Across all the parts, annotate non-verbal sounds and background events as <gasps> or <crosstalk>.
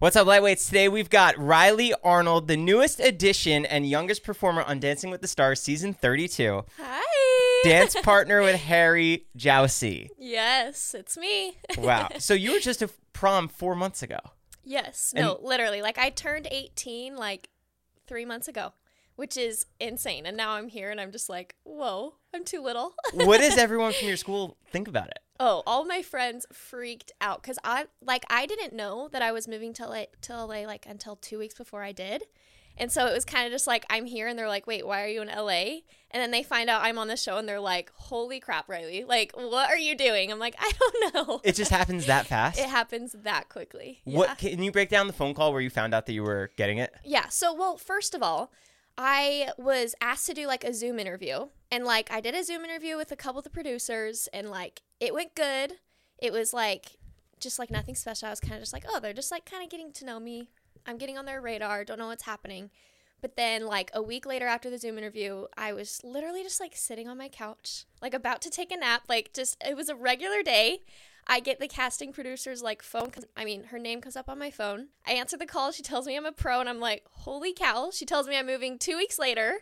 What's up, lightweights? Today we've got Rylee Arnold, the newest addition and youngest performer on Dancing with the Stars season 32. Hi. Dance <laughs> partner with Harry Jowsey. Yes, it's me. <laughs> Wow. So you were just a prom four months ago. yes. No, literally. Like I turned 18 like 3 months ago, which is insane. And now I'm here and I'm just like, "Whoa, I'm too little." <laughs> What does everyone from your school think about it? Oh, all my friends freaked out cuz I like I didn't know that I was moving to LA, to LA like until 2 weeks before I did. And so it was kind of just like I'm here and they're like, "Wait, why are you in LA?" And then they find out I'm on the show and they're like, "Holy crap, Rylee. Like, what are you doing?" I'm like, "I don't <laughs> know." It just happens that fast. It happens that quickly. What Yeah. can you break down the phone call where you found out that you were getting it? Yeah. So, well, first of all, I was asked to do like a Zoom interview. And like I did a Zoom interview with a couple of the producers and like it went good. It was like just like nothing special. I was kind of just like, oh, they're just like kind of getting to know me. I'm getting on their radar, don't know what's happening. But then like a week later after the Zoom interview, I was literally just like sitting on my couch, like about to take a nap, like just it was a regular day. I get the casting producer's like phone. cuz I mean, her name comes up on my phone. I answer the call. She tells me I'm a pro, and I'm like, holy cow. She tells me I'm moving two weeks later.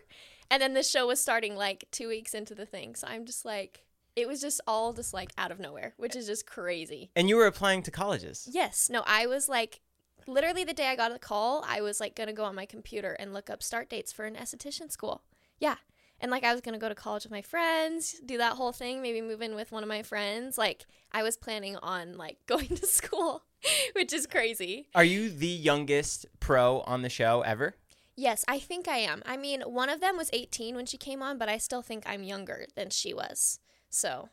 And then the show was starting like two weeks into the thing. So I'm just like, it was just all just like out of nowhere, which is just crazy. And you were applying to colleges. Yes. No, I was like, literally the day I got a call, I was like going to go on my computer and look up start dates for an esthetician school. Yeah. And like I was going to go to college with my friends, do that whole thing, maybe move in with one of my friends. Like I was planning on like <laughs> going to school, which is crazy. Are you the youngest pro on the show ever? Yes, I think I am. I mean, one of them was 18 when she came on, but I still think I'm younger than she was. So,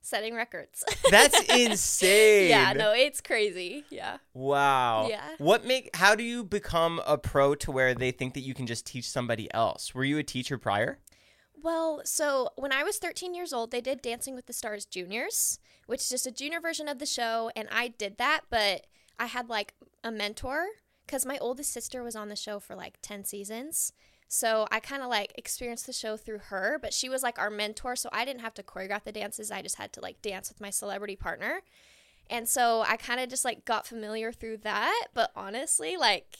setting records. <laughs> That's insane. yeah, no, it's crazy. Yeah. Wow. Yeah. What make how do you become a pro to where they think that you can just teach somebody else? Were you a teacher prior? Well, so when I was 13 years old, they did Dancing with the Stars Juniors, which is just a junior version of the show, and I did that, but I had like a mentor cuz my oldest sister was on the show for like 10 seasons. So I kind of like experienced the show through her, but she was like our mentor, so I didn't have to choreograph the dances. I just had to like dance with my celebrity partner. And so I kind of just like got familiar through that, but honestly, like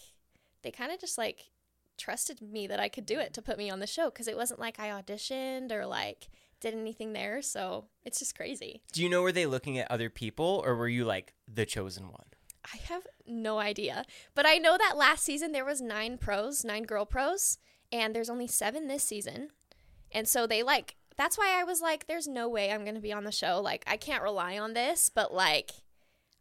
they kind of just like trusted me that I could do it to put me on the show because it wasn't like I auditioned or like did anything there. So it's just crazy. Do you know were they looking at other people or were you like the chosen one? I have no idea. But I know that last season there was nine pros, nine girl pros, and there's only seven this season. And so they like that's why I was like, there's no way I'm gonna be on the show. Like I can't rely on this, but like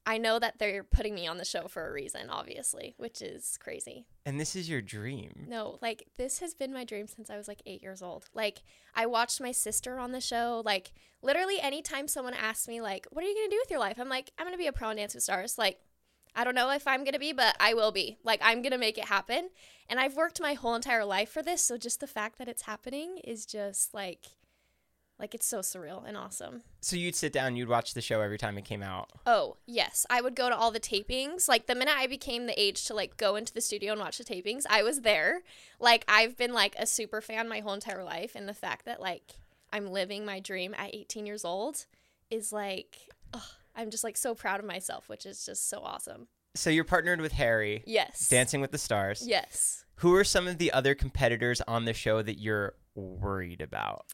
I know that they're putting me on the show for a reason, obviously, which is crazy. And this is your dream. No, like this has been my dream since I was like eight years old. Like I watched my sister on the show. Like literally anytime someone asks me like, "What are you gonna do with your life?" I'm like, "I'm gonna be a pro and dance with stars." Like I don't know if I'm gonna be, but I will be. Like I'm gonna make it happen. And I've worked my whole entire life for this, so just the fact that it's happening is just like, like it's so surreal and awesome. So you'd sit down, you'd watch the show every time it came out. Oh, yes. I would go to all the tapings. Like the minute I became the age to like go into the studio and watch the tapings, I was there. Like I've been like a super fan my whole entire life and the fact that like I'm living my dream at 18 years old is like ugh, I'm just like so proud of myself, which is just so awesome. So you're partnered with Harry, Yes. Dancing with the Stars. Yes. Who are some of the other competitors on the show that you're worried about?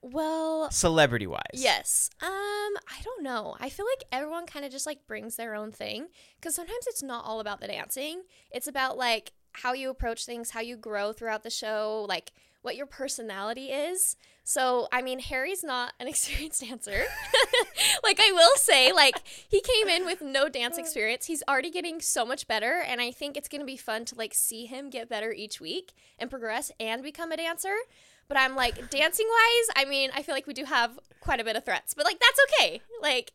Well, Celebrity wise. Yes. Um, I don't know. I feel like everyone kind of just like brings their own thing because sometimes it's not all about the dancing. It's about like how you approach things, how you grow throughout the show, like what your personality is. So, I mean, Harry's not an <laughs> experienced dancer. <laughs> like I will say, like he came in with no dance experience. He's already getting so much better and I think it's going to be fun to like see him get better each week and progress and become a dancer. But I'm like, dancing wise, I mean, I feel like we do have quite a bit of threats, but like, that's okay. Like,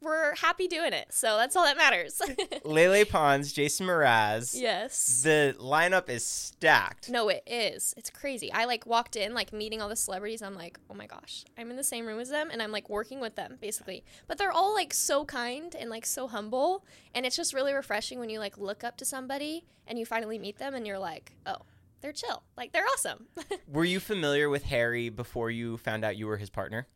we're happy doing it. So that's all that matters. <laughs> Lele Pons, Jason Mraz. yes. The lineup is stacked. No, it is. It's crazy. I like walked in, like meeting all the celebrities. I'm like, oh my gosh, I'm in the same room as them and I'm like working with them basically. But they're all like so kind and like so humble. And it's just really refreshing when you like look up to somebody and you finally meet them and you're like, oh, they're chill. Like they're awesome. <laughs> Were you familiar with Harry before you found out you were his partner?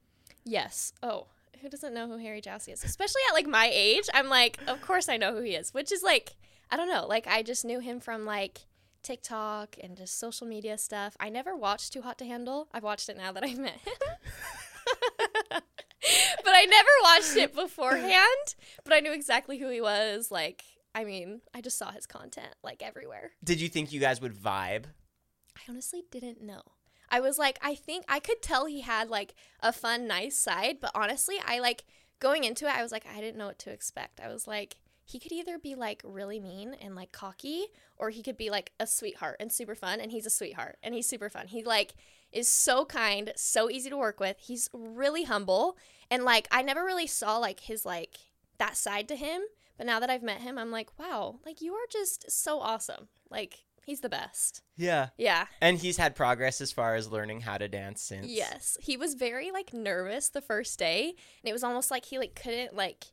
yes. Oh, who doesn't know who Harry Jowsey is? Especially at like my age. I'm like, of course I know who he is, which is like, I don't know. Like I just knew him from like TikTok and just social media stuff. I never watched Too Hot to Handle. I've watched it now that I've met him. <laughs> but I never watched it beforehand. But I knew exactly who he was. Like, I mean, I just saw his content like everywhere. Did you think you guys would vibe? I honestly didn't know. I was like, I think I could tell he had like a fun, nice side, but honestly, I like going into it, I was like, I didn't know what to expect. I was like, he could either be like really mean and like cocky, or he could be like a sweetheart and super fun. And he's a sweetheart and he's super fun. He like is so kind, so easy to work with. He's really humble. And like, I never really saw like his like that side to him. But now that I've met him, I'm like, wow, like you are just so awesome. Like, he's the best. Yeah. Yeah. And he's had progress as far as learning how to dance since. Yes. He was very like nervous the first day, and it was almost like he like couldn't like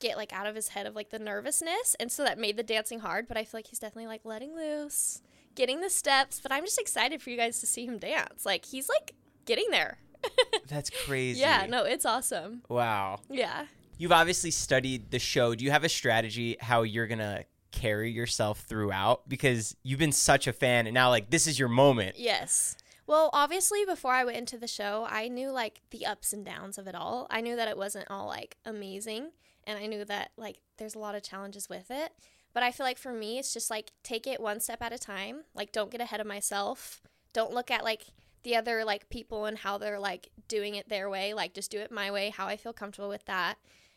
get like out of his head of like the nervousness, and so that made the dancing hard, but I feel like he's definitely like letting loose, getting the steps, but I'm just excited for you guys to see him dance. Like he's like getting there. <laughs> That's crazy. yeah, no, it's awesome. Wow. Yeah. You've obviously studied the show. Do you have a strategy how you're going to carry yourself throughout because you've been such a fan and now like this is your moment. Yes. Well, obviously before I went into the show, I knew like the ups and downs of it all. I knew that it wasn't all like amazing and I knew that like there's a lot of challenges with it. But I feel like for me it's just like take it one step at a time. Like don't get ahead of myself. Don't look at like the other like people and how they're like doing it their way. Like just do it my way, how I feel comfortable with that.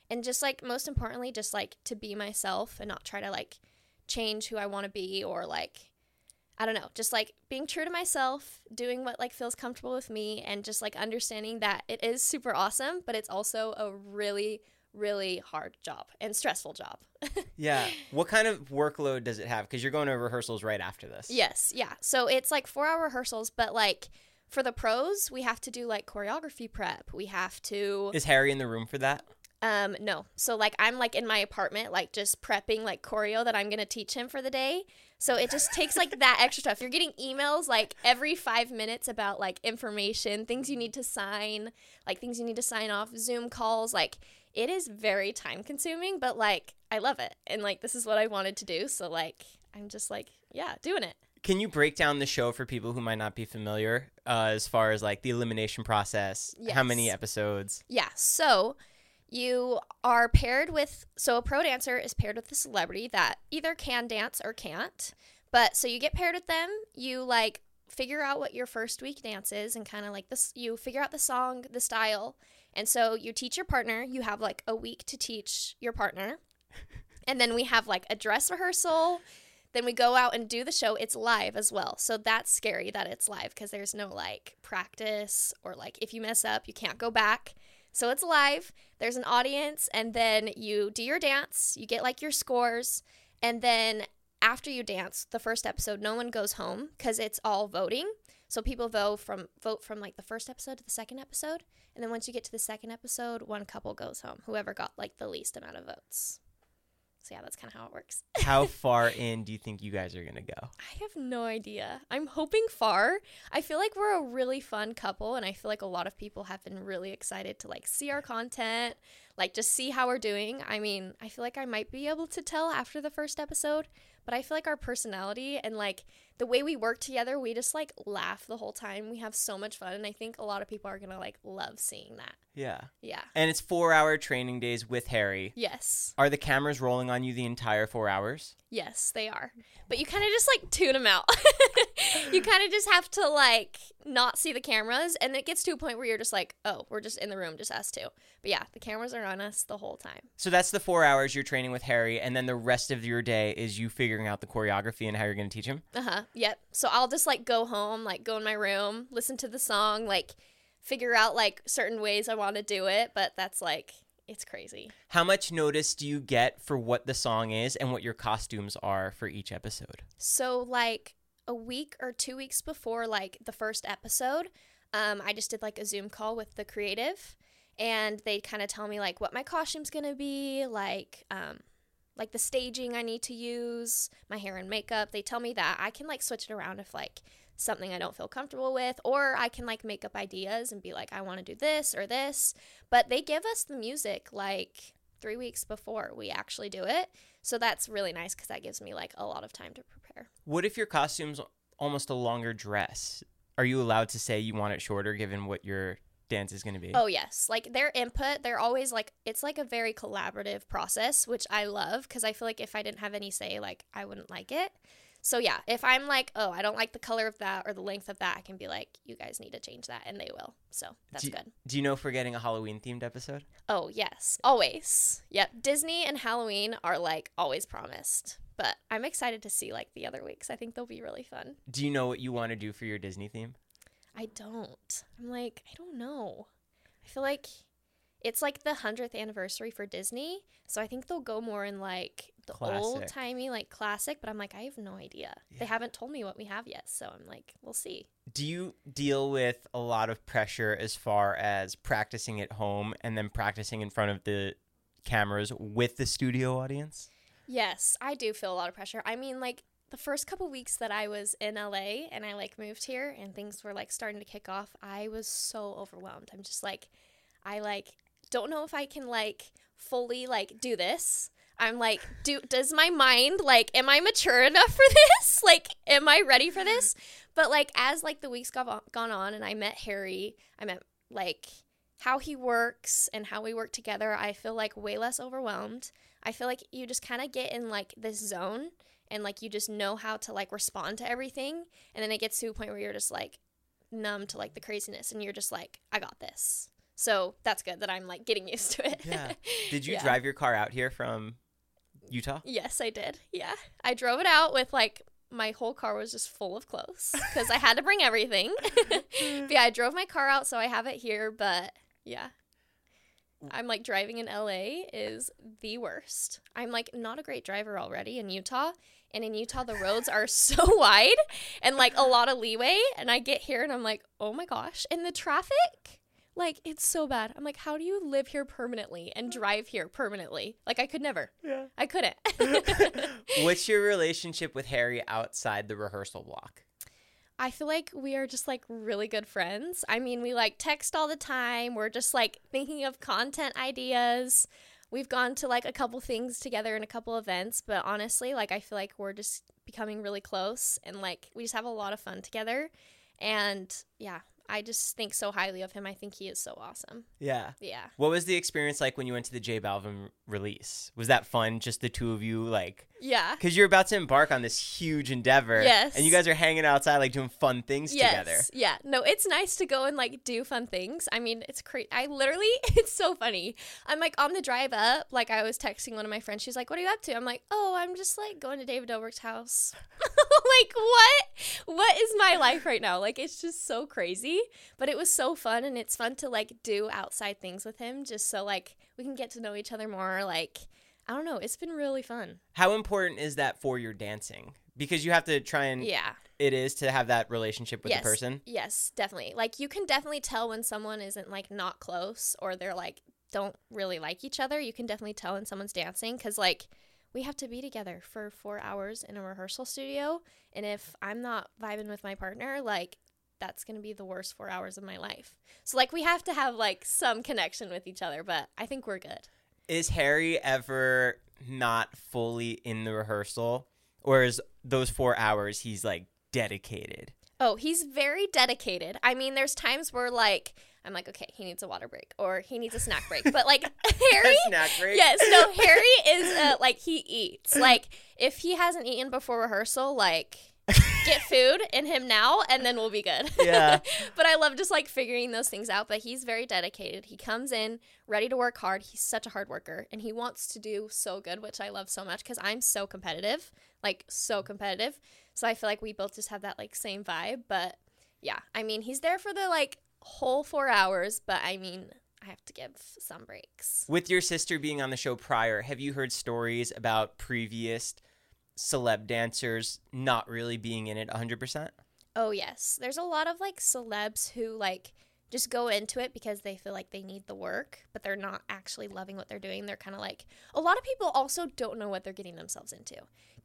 And just like most importantly, just like to be myself and not try to like change who I want to be or like I don't know, just like being true to myself, doing what like feels comfortable with me and just like understanding that it is super awesome, but it's also a really really hard job and stressful job. <laughs> yeah. What kind of workload does it have cuz you're going to rehearsals right after this? Yes, yeah. So it's like 4-hour rehearsals, but like for the pros, we have to do like choreography prep. We have to Is Harry in the room for that? Um, no. So like I'm like in my apartment, like just prepping like choreo that I'm gonna teach him for the day. So it just takes like that extra stuff. You're getting emails like every five minutes about like information, things you need to sign, like things you need to sign off, Zoom calls. Like it is very time consuming, but like I love it. And like this is what I wanted to do. So like I'm just like, yeah, doing it. Can you break down the show for people who might not be familiar uh, as far as like the elimination process? How many episodes? Yeah. So you are paired with so a pro dancer is paired with a celebrity that either can dance or can't. But so you get paired with them, you like figure out what your first week dance is and kind of like this you figure out the song, the style. And so you teach your partner, you have like a week to teach your partner. <laughs> And then we have like a dress rehearsal. Then we go out and do the show. It's live as well. So that's scary that it's live because there's no like practice or like if you mess up, you can't go back. So it's live. There's an audience, and then you do your dance. You get like your scores, and then after you dance, the first episode, no one goes home because it's all voting. So people vote from vote from like the first episode to the second episode, and then once you get to the second episode, one couple goes home. Whoever got like the least amount of votes. So yeah, that's kind of how it works. <laughs> How far in do you think you guys are going to go? I have no idea. I'm hoping far. I feel like we're a really fun couple and I feel like a lot of people have been really excited to like see our content, like just see how we're doing. I mean, I feel like I might be able to tell after the first episode, but I feel like our personality and like the way we work together, we just like laugh the whole time. We have so much fun and I think a lot of people are going to like love seeing that. Yeah. Yeah. And it's four hour training days with Harry. Yes. Are the cameras rolling on you the entire four hours? Yes, they are. But you kind of just like tune them out. <laughs> you kind of just have to like not see the cameras. And it gets to a point where you're just like, oh, we're just in the room, just us two. But yeah, the cameras are on us the whole time. So that's the four hours you're training with Harry, and then the rest of your day is you figuring out the choreography and how you're going to teach him? Uh huh. Yep. So I'll just like go home, like go in my room, listen to the song, like figure out like certain ways I want to do it. But that's like, it's crazy. How much notice do you get for what the song is and what your costumes are for each episode? So like a week or two weeks before like the first episode, um, I just did like a Zoom call with the creative, and they kind of tell me like what my costume's gonna be, like um, like the staging I need to use, my hair and makeup. They tell me that I can like switch it around if like something I don't feel comfortable with, or I can like make up ideas and be like, I want to do this or this. But they give us the music like three weeks before we actually do it. So that's really nice because that gives me like a lot of time to prepare. What if your costume's almost a longer dress? Are you allowed to say you want it shorter given what your dance is going to be? Oh yes, like their input, they're always like it's like a very collaborative process, which I love because I feel like if I didn't have any say, like I wouldn't like it. So yeah, if I'm like, oh, I don't like the color of that or the length of that, I can be like, you guys need to change that, and they will. So that's do, good. Do you know if we're getting a Halloween themed episode? Oh yes, always. Yep, Disney and Halloween are like always promised. But I'm excited to see like the other weeks. I think they'll be really fun. Do you know what you want to do for your Disney theme? I don't. I'm like, I don't know. I feel like it's like the 100th anniversary for Disney. So I think they'll go more in like the old timey, like classic. But I'm like, I have no idea. Yeah. They haven't told me what we have yet. So I'm like, we'll see. Do you deal with a lot of pressure as far as practicing at home and then practicing in front of the cameras with the studio audience? Yes, I do feel a lot of pressure. I mean, like the first couple weeks that I was in LA and I like moved here and things were like starting to kick off, I was so overwhelmed. I'm just like I like don't know if I can like fully like do this. I'm like, do does my mind like am I mature enough for <laughs> this? Like am I ready for this? But like as like the weeks got gone on and I met Harry, I met like how he works and how we work together, I feel like way less overwhelmed. I feel like you just kind of get in like this zone and like you just know how to like respond to everything and then it gets to a point where you're just like numb to like the craziness and you're just like I got this. So that's good that I'm like getting <laughs> used to it. Yeah. Did you <laughs> yeah. drive your car out here from Utah? Yes, I did. Yeah. I drove it out with like my whole car was just full of clothes because I had to bring everything. <laughs> but yeah, I drove my car out so I have it here, but yeah, Mm. I'm like driving in LA is the worst. I'm like not a great driver already in Utah. And in Utah, the roads are <laughs> so wide and like a lot of leeway. And I get here and I'm like, oh my gosh. And the traffic, like, it's so bad. I'm like, how do you live here permanently and drive here permanently? Like, I could never. Yeah. I couldn't. <laughs> <laughs> What's your relationship with Harry outside the rehearsal block? I feel like we are just like really good friends. I mean, we like text all the time. We're just like thinking of content ideas. We've gone to like a couple things together in a couple events, but honestly, like I feel like we're just becoming really close and like we just have a lot of fun together. And yeah, I just think so highly of him. I think he is so awesome. Yeah. Yeah. What was the experience like when you went to the J Balvin release? Was that fun? Just the two of you, like? Yeah. Because you're about to embark on this huge endeavor. Yes. And you guys are hanging outside, like doing fun things yes. together. Yeah. No, it's nice to go and like do fun things. I mean, it's crazy. I literally, <laughs> it's so funny. I'm like on the drive up, like I was texting one of my friends. She's like, "What are you up to?" I'm like, "Oh, I'm just like going to David Dobrik's house." <laughs> like what? What is my life right now? Like it's just so crazy. But it was so fun, and it's fun to like do outside things with him, just so like we can get to know each other more. Like I don't know. It's been really fun. How important is that for your dancing? Because you have to try and yeah, it is to have that relationship with yes. the person. Yes, definitely. Like you can definitely tell when someone isn't like not close or they're like don't really like each other. You can definitely tell when someone's dancing because like we have to be together for four hours in a rehearsal studio, and if I'm not vibing with my partner, like that's going to be the worst four hours of my life. So like we have to have like some connection with each other, but I think we're good. Is Harry ever not fully in the rehearsal? Or is those four hours he's like dedicated? Oh, he's very dedicated. I mean, there's times where like I'm like, okay, he needs a water break or he needs a snack break. But like <laughs> <laughs> Harry, snack break. Yes, no, Harry <laughs> is uh, like he eats. Like if he hasn't eaten before rehearsal, like get food in him now and then we'll be good. Yeah. <laughs> but I love just like figuring those things out. But he's very dedicated. He comes in ready to work hard. He's such a hard worker and he wants to do so good, which I love so much because I'm so competitive, like so competitive. So I feel like we both just have that like same vibe. But yeah, I mean, he's there for the like whole four hours, but I mean, I have to give some breaks. With your sister being on the show prior, have you heard stories about previous celeb dancers not really being in it 100%? Oh, yes. There's a lot of like celebs who like just go into it because they feel like they need the work, but they're not actually loving what they're doing. They're kind of like a lot of people also don't know what they're getting themselves into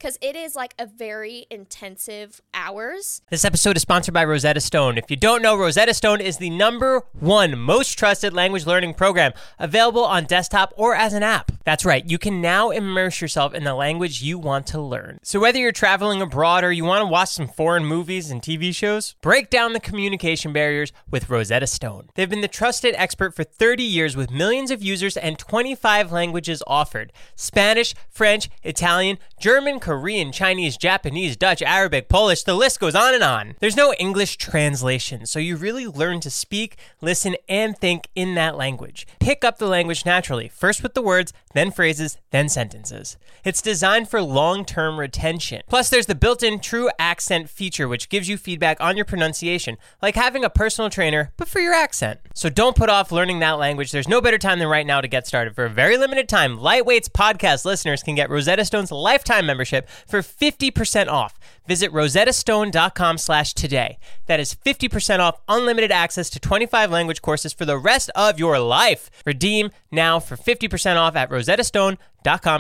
because it is like a very intensive hours. This episode is sponsored by Rosetta Stone. If you don't know, Rosetta Stone is the number one most trusted language learning program available on desktop or as an app. That's right, you can now immerse yourself in the language you want to learn. So, whether you're traveling abroad or you want to watch some foreign movies and TV shows, break down the communication barriers with Rosetta Stone. They've been the trusted expert for 30 years with millions of users and 25 languages offered Spanish, French, Italian, German, Korean, Chinese, Japanese, Dutch, Arabic, Polish, the list goes on and on. There's no English translation, so you really learn to speak, listen, and think in that language. Pick up the language naturally, first with the words, then phrases, then sentences. It's designed for long term retention. Plus, there's the built in true accent feature, which gives you feedback on your pronunciation, like having a personal trainer, but for your accent. So don't put off learning that language. There's no better time than right now to get started. For a very limited time, Lightweight's podcast listeners can get Rosetta Stone's lifetime membership for 50% off. Visit rosettastone.com slash today. That is 50% off unlimited access to 25 language courses for the rest of your life. Redeem now for 50% off at rosettastone.com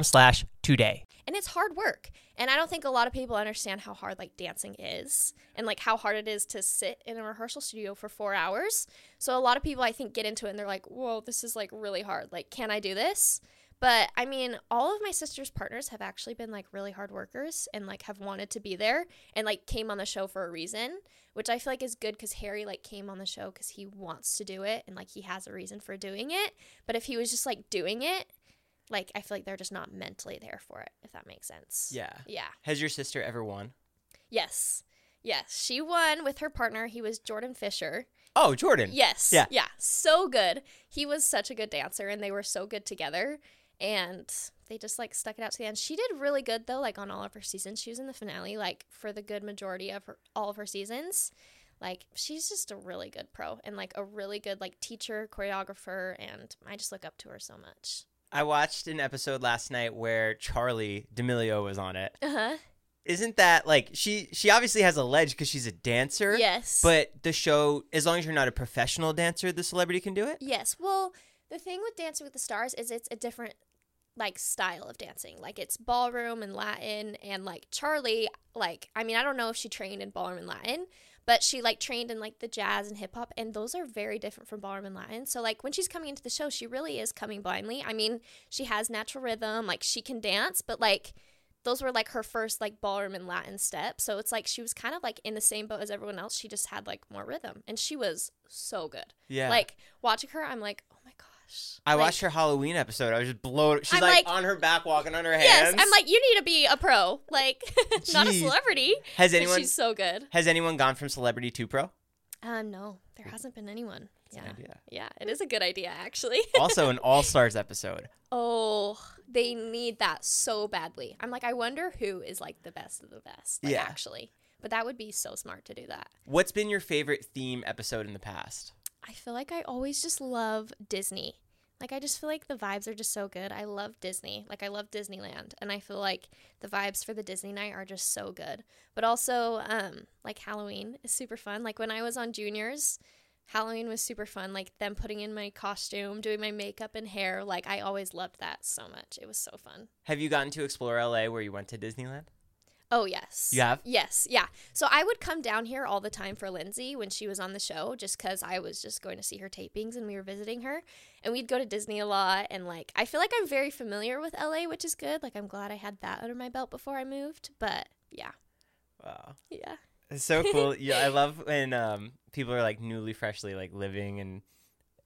slash today. And it's hard work. And I don't think a lot of people understand how hard like dancing is and like how hard it is to sit in a rehearsal studio for four hours. So a lot of people I think get into it and they're like, whoa, this is like really hard. Like, can I do this? But I mean, all of my sister's partners have actually been like really hard workers and like have wanted to be there and like came on the show for a reason, which I feel like is good because Harry like came on the show because he wants to do it and like he has a reason for doing it. But if he was just like doing it, like I feel like they're just not mentally there for it, if that makes sense. Yeah. Yeah. Has your sister ever won? Yes. Yes. She won with her partner. He was Jordan Fisher. Oh, Jordan. Yes. Yeah. Yeah. So good. He was such a good dancer and they were so good together. And they just like stuck it out to the end. She did really good though, like on all of her seasons. She was in the finale, like for the good majority of her all of her seasons. Like she's just a really good pro and like a really good like teacher, choreographer, and I just look up to her so much. I watched an episode last night where Charli D'Amelio was on it. Uh-huh. Isn't that like she she obviously has a ledge because she's a dancer? Yes. But the show, as long as you're not a professional dancer, the celebrity can do it. Yes. Well, the thing with Dancing with the Stars is it's a different like style of dancing. Like it's ballroom and Latin and like Charli, like I mean, I don't know if she trained in ballroom and Latin, but she like trained in like the jazz and hip hop and those are very different from ballroom and Latin. So like when she's coming into the show, she really is coming blindly. I mean, she has natural rhythm, like she can dance, but like those were like her first like ballroom and Latin steps. So it's like she was kind of like in the same boat as everyone else. She just had like more rhythm and she was so good. Yeah. Like watching her, I'm like, oh gosh. I Like, watched her Halloween episode. I was just blown. She's like, like- on her back, walking on her hands. Yes. I'm like, you need to be a pro, like <laughs> not a celebrity. has anyone She's so good. has anyone gone from celebrity to pro? Um, no, there hasn't been anyone. Yeah, an idea. yeah, it is a good idea actually. Also, an <laughs> All Stars episode. oh, they need that so badly. I'm like, I wonder who is like the best of the best. Like, Yeah. actually, but that would be so smart to do that. What's been your favorite theme episode in the past? I feel like I always just love Disney. Like I just feel like the vibes are just so good. I love Disney. Like I love Disneyland and I feel like the vibes for the Disney night are just so good. But also um like Halloween is super fun. Like when I was on juniors, Halloween was super fun. Like them putting in my costume, doing my makeup and hair. Like I always loved that so much. It was so fun. Have you gotten to explore LA where you went to Disneyland? Oh yes. You have? Yes, yeah. So I would come down here all the time for Lindsay when she was on the show, just because I was just going to see her tapings and we were visiting her, and we'd go to Disney a lot. And like, I feel like I'm very familiar with LA, which is good. Like, I'm glad I had that under my belt before I moved. But yeah, Wow. yeah, It's so cool. <laughs> yeah, I love when um, people are like newly, freshly like living in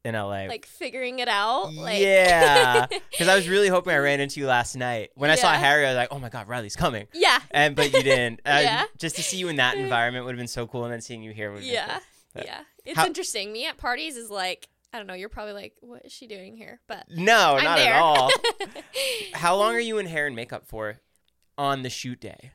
in LA. like figuring it out. Like, yeah, <laughs> because I was really hoping I ran into you last night. When I saw Harry, I was like, "Oh my God, Rylee's coming!" yeah, And but you didn't. <laughs> Uh, Yeah. Just to see you in that <laughs> environment would have been so cool, and then seeing you here would. yeah, cool. Yeah. It's how- interesting. Me at parties is like, I don't know. You're probably like, what is she doing here? But No, I'm not there. at all. How long are you in hair and makeup for on the shoot day?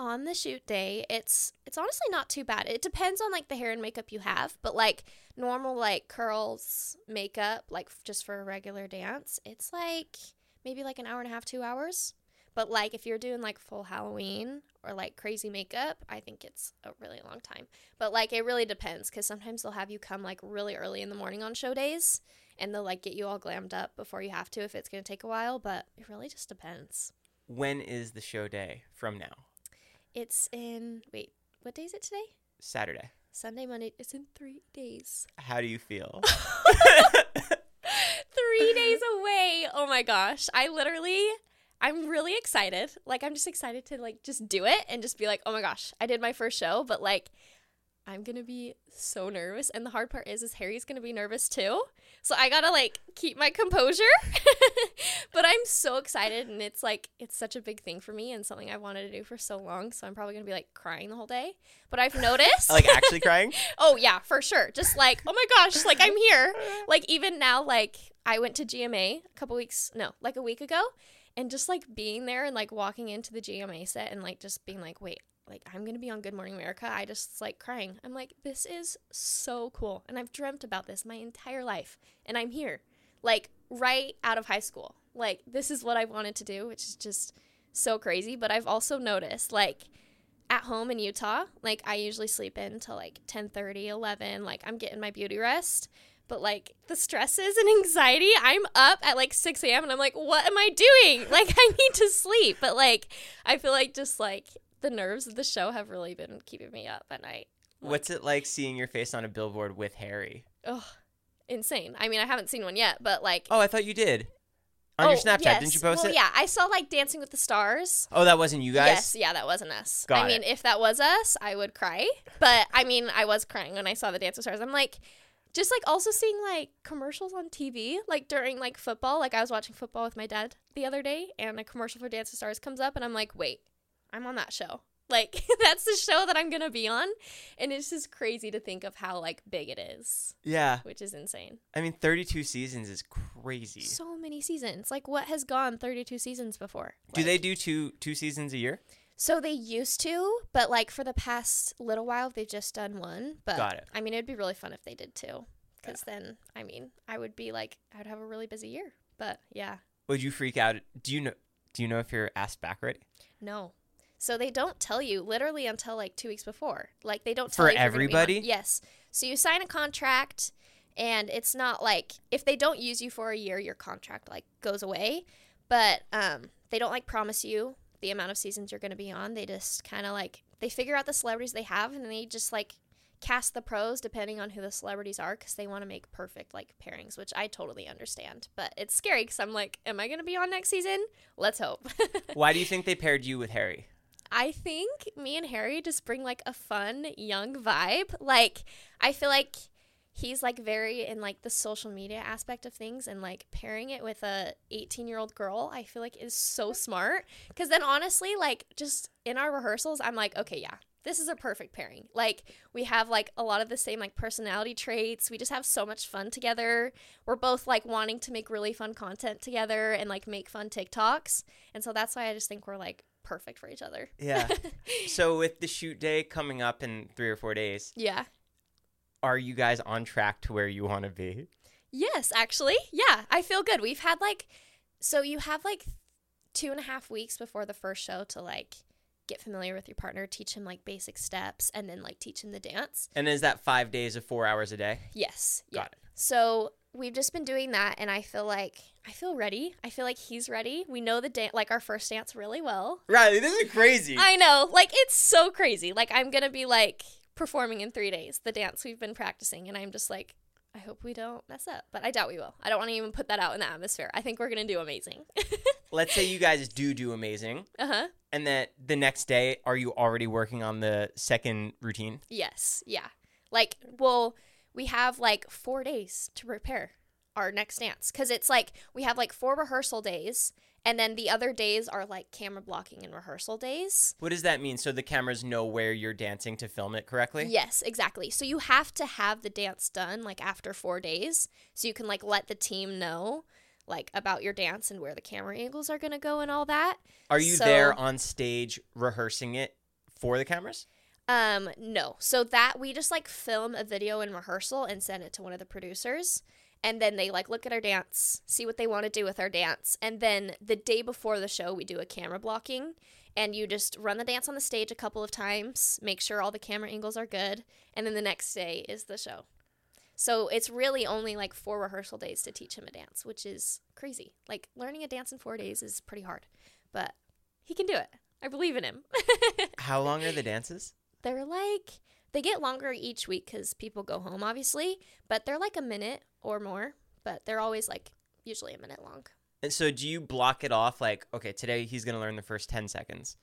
On the shoot day it's it's honestly not too bad. It depends on like the hair and makeup you have but like normal like curls makeup like just for a regular dance it's like maybe like an hour and a half two hours. But like if you're doing like full halloween or like crazy makeup i think it's a really long time. But like it really depends because sometimes they'll have you come like really early in the morning on show days and they'll like get you all glammed up before you have to if it's going to take a while but it really just depends. When is the show day from now? It's in wait, what day is it today? Saturday. Sunday, Monday. It's in three days. How do you feel? <laughs> <laughs> three days away. Oh my gosh. I literally I'm really excited. Like I'm just excited to like just do it and just be like, "Oh my gosh, I did my first show." But like I'm to be so nervous and the hard part is is Harry's to be nervous too. So I got to like keep my composure. <laughs> but I'm so excited and it's like it's such a big thing for me and something I wanted to do for so long, so I'm probably to be like crying the whole day. But I've <laughs> noticed like actually crying? <laughs> Oh yeah, for sure. Just like, oh my gosh, like I'm here. Like even now, like I went to GMA a couple weeks, no, like a week ago, and just like being there and like walking into the GMA set and like just being like, wait, like I'm gonna be on Good Morning America. I just like crying. I'm like, this is so cool, and I've dreamt about this my entire life, and I'm here, like right out of high school. Like this is what I wanted to do, which is just so crazy. But I've also noticed like at home in Utah, like I usually sleep in until like 10 30, 11. Like I'm getting my beauty rest. But like the stresses and <laughs> anxiety, I'm up at like 6 a.m. and I'm like, what am I doing? Like I need to sleep. But like I feel like just like the nerves of the show have really been keeping me up at night. Like, What's it like seeing your face on a billboard with Harry? Ugh, insane. I mean, I haven't seen one yet, but like. Oh, I thought you did. On oh, your Snapchat, yes. didn't you post well, it? yeah, I saw like Dancing with the Stars. Oh, that wasn't you guys? Yes, yeah, that wasn't us. Got I mean, if that was us, I would cry. But I mean, I was crying when I saw the Dance with Stars. I'm like, just like also seeing like commercials on TV, like during like football. Like I was watching football with my dad the other day, and a commercial for Dance with Stars comes up, and I'm like, wait, I'm on that show. <laughs> Like <laughs> that's the show that I'm gonna be on, and it's just crazy to think of how like big it is, Yeah. which is insane. I mean, 32 seasons is crazy. So many seasons. Like what has gone 32 seasons before? do Like- they do two two seasons a year? So they used to, but like for the past little while, they've just done one. But Got it. I mean, it'd be really fun if they did two, because then I mean, I would be like, I would have a really busy year. But yeah, Would you freak out? Do you know? Do you know if you're asked back already? no. So they don't tell you literally until like two weeks before. Like they don't tell you if you're gonna be on. everybody? Yes. So you sign a contract, and it's not like if they don't use you for a year, your contract like goes away. But um, they don't like promise you the amount of seasons you're going to be on. They just kind of like they figure out the celebrities they have, and they just like cast the pros depending on who the celebrities are because they want to make perfect like pairings, which I totally understand. But it's scary because I'm like, am I going to be on next season? Let's hope. <laughs> Why do you think they paired you with Harry? I think me and Harry just bring like a fun young vibe. Like I feel like he's like very in like the social media aspect of things and like pairing it with a 18 year old girl i feel like is so smart. Because then honestly like just in our rehearsals i'm like okay yeah this is a perfect pairing. Like we have like a lot of the same like personality traits. We just have so much fun together. We're both like wanting to make really fun content together and like make fun tiktoks. And so that's why i just think we're like perfect for each other Yeah. <laughs> so with the shoot day coming up in three or four days, yeah are you guys on track to where you want to be? Yes, actually. Yeah, I feel good. We've had like, so you have like two and a half weeks before the first show to like get familiar with your partner, teach him like basic steps, and then like teach him the dance. And is that five days of four hours a day? Yes. Yeah. Got it. So we've just been doing that, and I feel like I feel ready. I feel like he's ready. We know the dance, like our first dance, really well. Rylee, this is crazy. I know, like it's so crazy. Like I'm gonna be like performing in three days the dance we've been practicing, and I'm just like, I hope we don't mess up, but I doubt we will. I don't want to even put that out in the atmosphere. I think we're gonna do amazing. <laughs> Let's say you guys do do amazing, uh huh. and that the next day, are you already working on the second routine? Yes. Yeah. Like, well, we have like four days to prepare our next dance because it's like we have like four rehearsal days, and then the other days are like camera blocking and rehearsal days. What does that mean? So the cameras know where you're dancing to film it correctly? Yes, exactly. So you have to have the dance done like after four days, so you can like let the team know like about your dance and where the camera angles are gonna go and all that. Are you So- there on stage rehearsing it for the cameras? Um, no. So that we just like film a video in rehearsal and send it to one of the producers. And then they like look at our dance, see what they want to do with our dance. And then the day before the show, we do a camera blocking. And you just run the dance on the stage a couple of times, make sure all the camera angles are good. And then the next day is the show. So it's really only like four rehearsal days to teach him a dance, which is crazy. Like learning a dance in four days is pretty hard. But he can do it. I believe in him. <laughs> How long are the dances? They're like they get longer each week because people go home, obviously, but they're like a minute or more. But they're always like usually a minute long. And so do you block it off like, okay, today he's going to learn the first 10 seconds.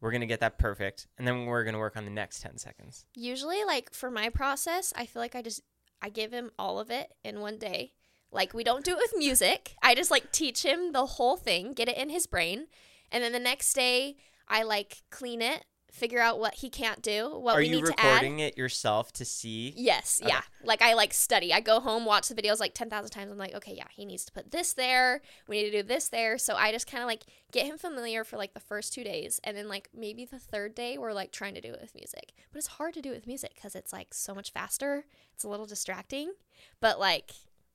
We're going to get that perfect. And then we're going to work on the next 10 seconds. Usually, like for my process, I feel like I just I give him all of it in one day. Like we don't do it with <laughs> music. I just like teach him the whole thing, get it in his brain, and then the next day I like clean it, figure out what he can't do, what Are we need to add. Are you recording it yourself to see? Yes, Okay. yeah. Like I like study. I go home, watch the videos like 10,000 times. I'm like, okay, yeah, he needs to put this there. We need to do this there. So I just kind of like get him familiar for like the first 2 days and then like maybe the third day we're like trying to do it with music. But it's hard to do it with music cuz it's like so much faster. It's a little distracting. But like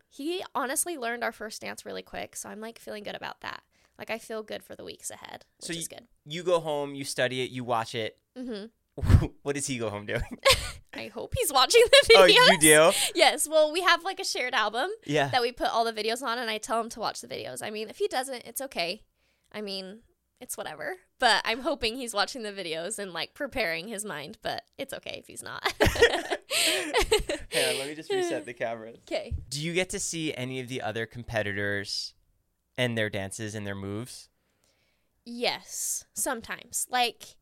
he honestly learned our first dance really quick, so I'm like feeling good about that. Like I feel good for the weeks ahead, which So is good. You go home, you study it, you watch it. Mhm. <laughs> what does he go home doing? <laughs> I hope he's watching the videos. oh, you do? Yes. Well, we have like a shared album. Yeah. that we put all the videos on and I tell him to watch the videos. I mean, if he doesn't, it's okay. I mean, it's whatever. But I'm hoping he's watching the videos and like preparing his mind, but it's okay if he's not. <laughs> Hang on, let me just reset the cameras. Okay. Do you get to see any of the other competitors and their dances and their moves? Yes, sometimes. Like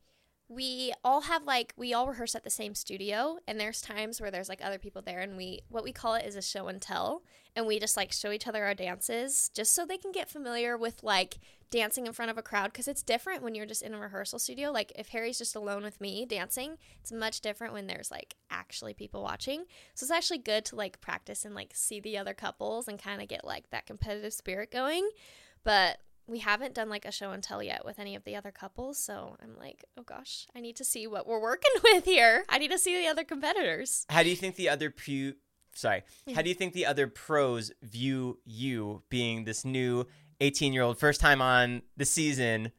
we all have like we all rehearse at the same studio and there's times where there's like other people there and we what we call it is a show and tell and we just like show each other our dances just so they can get familiar with like dancing in front of a crowd because it's different when you're just in a rehearsal studio. Like if harry's just alone with me dancing it's much different when there's like actually people watching. So it's actually good to like practice and like see the other couples and kind of get like that competitive spirit going. But we haven't done like a show and tell yet with any of the other couples so i'm like oh gosh i need to see what we're working <laughs> with here. I need to see the other competitors. How do you think the other pu- sorry, how do you think the other pros view you being this new 18-year-old first time on the season?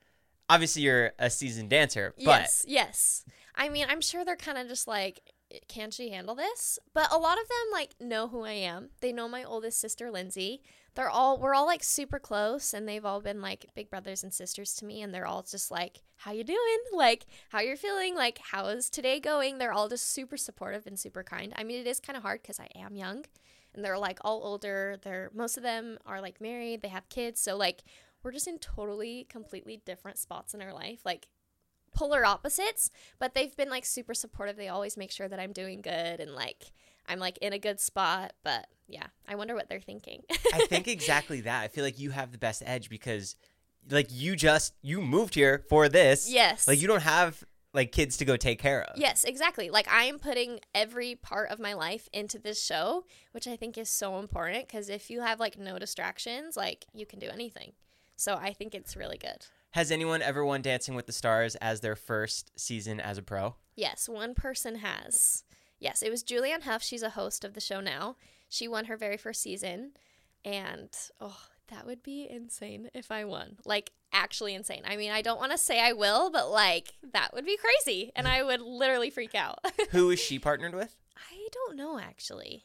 Obviously you're a seasoned dancer, but yes yes. I mean i'm sure they're kind of just like can she handle this? But a lot of them like know who i am. They know my oldest sister lindsay. They're all we're all like super close and they've all been like big brothers and sisters to me and they're all just like how you doing? <laughs> Like how you're feeling? Like how is today going? They're all just super supportive and super kind. I mean it is kind of hard because i am young and they're like all older. They're most of them are like married. They have kids. So like we're just in totally completely different spots in our life. Like polar opposites but they've been like super supportive they always make sure that i'm doing good and like i'm like in a good spot but yeah i wonder what they're thinking I <laughs> think exactly that. I feel like you have the best edge because like you just you moved here for this. yes Like you don't have like kids to go take care of. Yes, exactly. Like I am putting every part of my life into this show, which I think is so important because if you have like no distractions, like you can do anything. So I think it's really good. Has anyone ever won Dancing with the Stars as their first season as a pro? Yes, one person has. Yes, it was Julianne Hough. She's a host of the show now. She won her very first season. And oh, that would be insane if I won. Like, actually insane. I mean, I don't want to say I will, but like, that would be crazy. And I would literally freak out. <laughs> Who is she partnered with? I don't know, actually.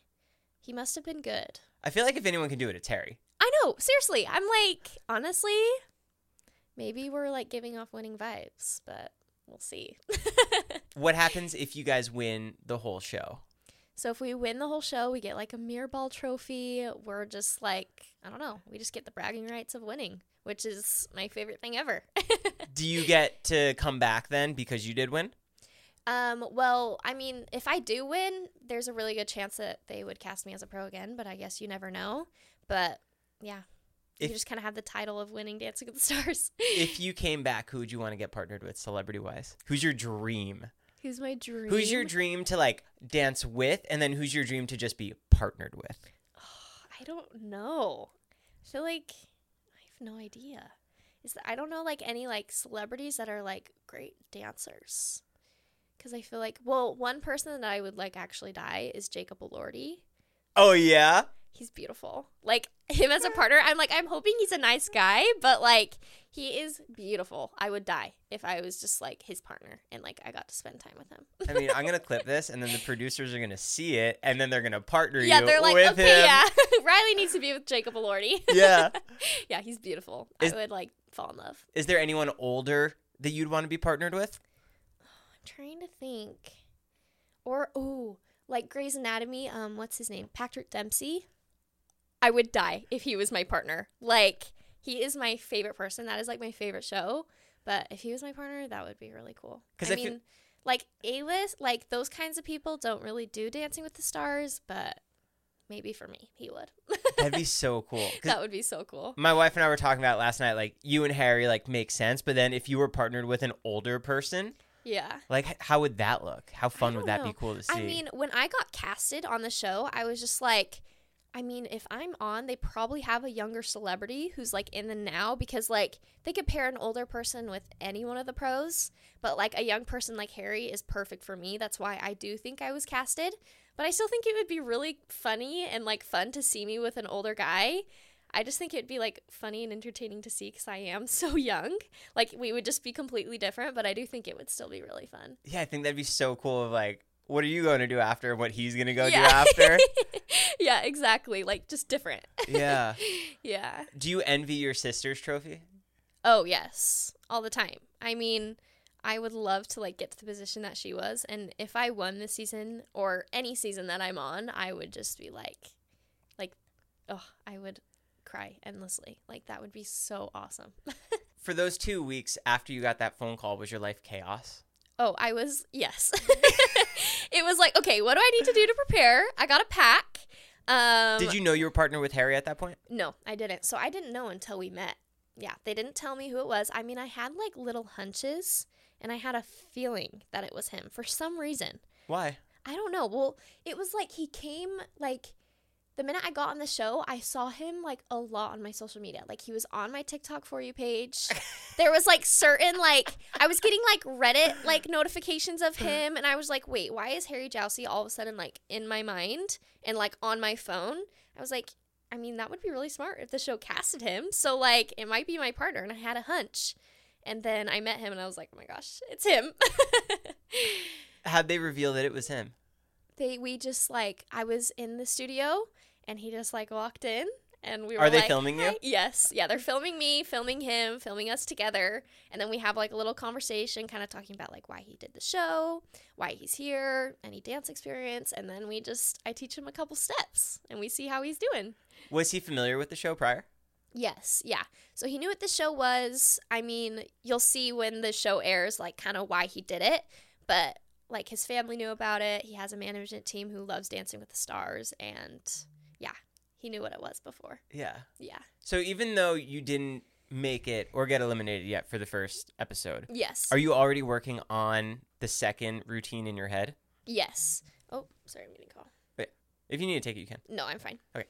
He must have been good. I feel like if anyone can do it, it's Terry. I know, seriously. I'm like, honestly, maybe we're like giving off winning vibes, but we'll see. <laughs> What happens if you guys win the whole show? so if we win the whole show, we get like a mirror ball trophy. We're just like, I don't know, we just get the bragging rights of winning, which is my favorite thing ever. <laughs> Do you get to come back then because you did win? um, well, I mean, if I do win, there's a really good chance that they would cast me as a pro again, but I guess you never know. But yeah. If- you just kind of have the title of winning Dancing with the Stars. If you <laughs> came back, who would you want to get partnered with celebrity wise? Who's your dream? Who's my dream? Who's your dream to like dance with and then who's your dream to just be partnered with? I don't know. I feel like I have no idea. Is that I don't know like any like celebrities that are like great dancers. Cuz I feel like well, one person that I would like actually die is Jacob Elordi. Oh yeah? He's beautiful. Like him as a partner, I'm like I'm hoping he's a nice guy, but like he is beautiful. I would die if I was just like his partner and like I got to spend time with him. I mean, I'm gonna clip <laughs> this, and then the producers are gonna see it, and then they're gonna partner yeah, you Yeah, they're like, with okay, him. yeah, <laughs> <laughs> Rylee needs to be with Jacob Elordi. Yeah. yeah, he's beautiful. Is- I would like fall in love. Is there anyone older that you'd want to be partnered with? I'm trying to think. Or oh, like Grey's Anatomy, um what's his name? Patrick Dempsey. I would die if he was my partner. Like he is my favorite person. That is like my favorite show. But if he was my partner, that would be really cool. 'Cause I mean, like A-list, like those kinds of people don't really do Dancing with the Stars, but maybe for me, he would. <laughs> That'd be so cool. <laughs> that would be so cool. my wife and I were talking about it last night. Like you and Harry, like make sense. But then if you were partnered with an older person, Yeah. like how would that look? How fun would that be cool to see? I mean, when I got casted on the show, I was just like, I mean, if I'm on, they probably have a younger celebrity who's like in the now because like they could pair an older person with any one of the pros, but like a young person like Harry is perfect for me. That's why I do think I was casted. But I still think it would be really funny and like fun to see me with an older guy. I just think it'd be like funny and entertaining to see because I am <laughs> so young. Like we would just be completely different, but I do think it would still be really fun. yeah, I think that'd be so cool. Of like, what are you going to do after? and What he's gonna go do after? <laughs> yeah, exactly. Like just different. yeah. <laughs> yeah. Do you envy your sister's trophy? Oh, yes. All the time. I mean, I would love to like get to the position that she was and if I won this season or any season that I'm on, I would just be like like oh, I would cry endlessly. Like that would be so awesome. <laughs> For those two weeks after you got that phone call, was your life chaos? Oh, I was yes. It was like, okay, what do I need to do to prepare? I got to pack. Um Did you know you were partnered with Harry at that point? No, I didn't. So I didn't know until we met. Yeah, they didn't tell me who it was. I mean, I had like little hunches and I had a feeling that it was him for some reason. Why? I don't know. Well, it was like he came like the minute I got on the show, I saw him like a lot on my social media. Like he was on my TikTok for you page. <laughs> there was like certain like I was getting like Reddit like notifications of uh-huh. him and I was like, "Wait, why is Harry Jowsey all of a sudden like in my mind and like on my phone?" I was like, I mean, that would be really smart if the show casted him. So like it might be my partner and I had a hunch. And then I met him and I was like, "Oh my gosh, it's him." <laughs> How'd they reveal that it was him? they we just like I was in the studio and he just like walked in and we were Are they like, filming you? Yes. Yeah, they're filming me, filming him, filming us together, and then we have like a little conversation kind of talking about like why he did the show, why he's here, any dance experience, and then we just I teach him a couple steps and we see how he's doing. Was he familiar with the show prior? Yes, yeah. So he knew what the show was. I mean, you'll see when the show airs, like, kind of why he did it. But, like, his family knew about it. He has a management team who loves Dancing with the Stars. And, he knew what it was before. Yeah. Yeah. So even though you didn't make it or get eliminated yet for the first episode, Yes. are you already working on the second routine in your head? yes. Oh, sorry, I'm getting a call. If you need to take it, you can. No, I'm fine. Okay.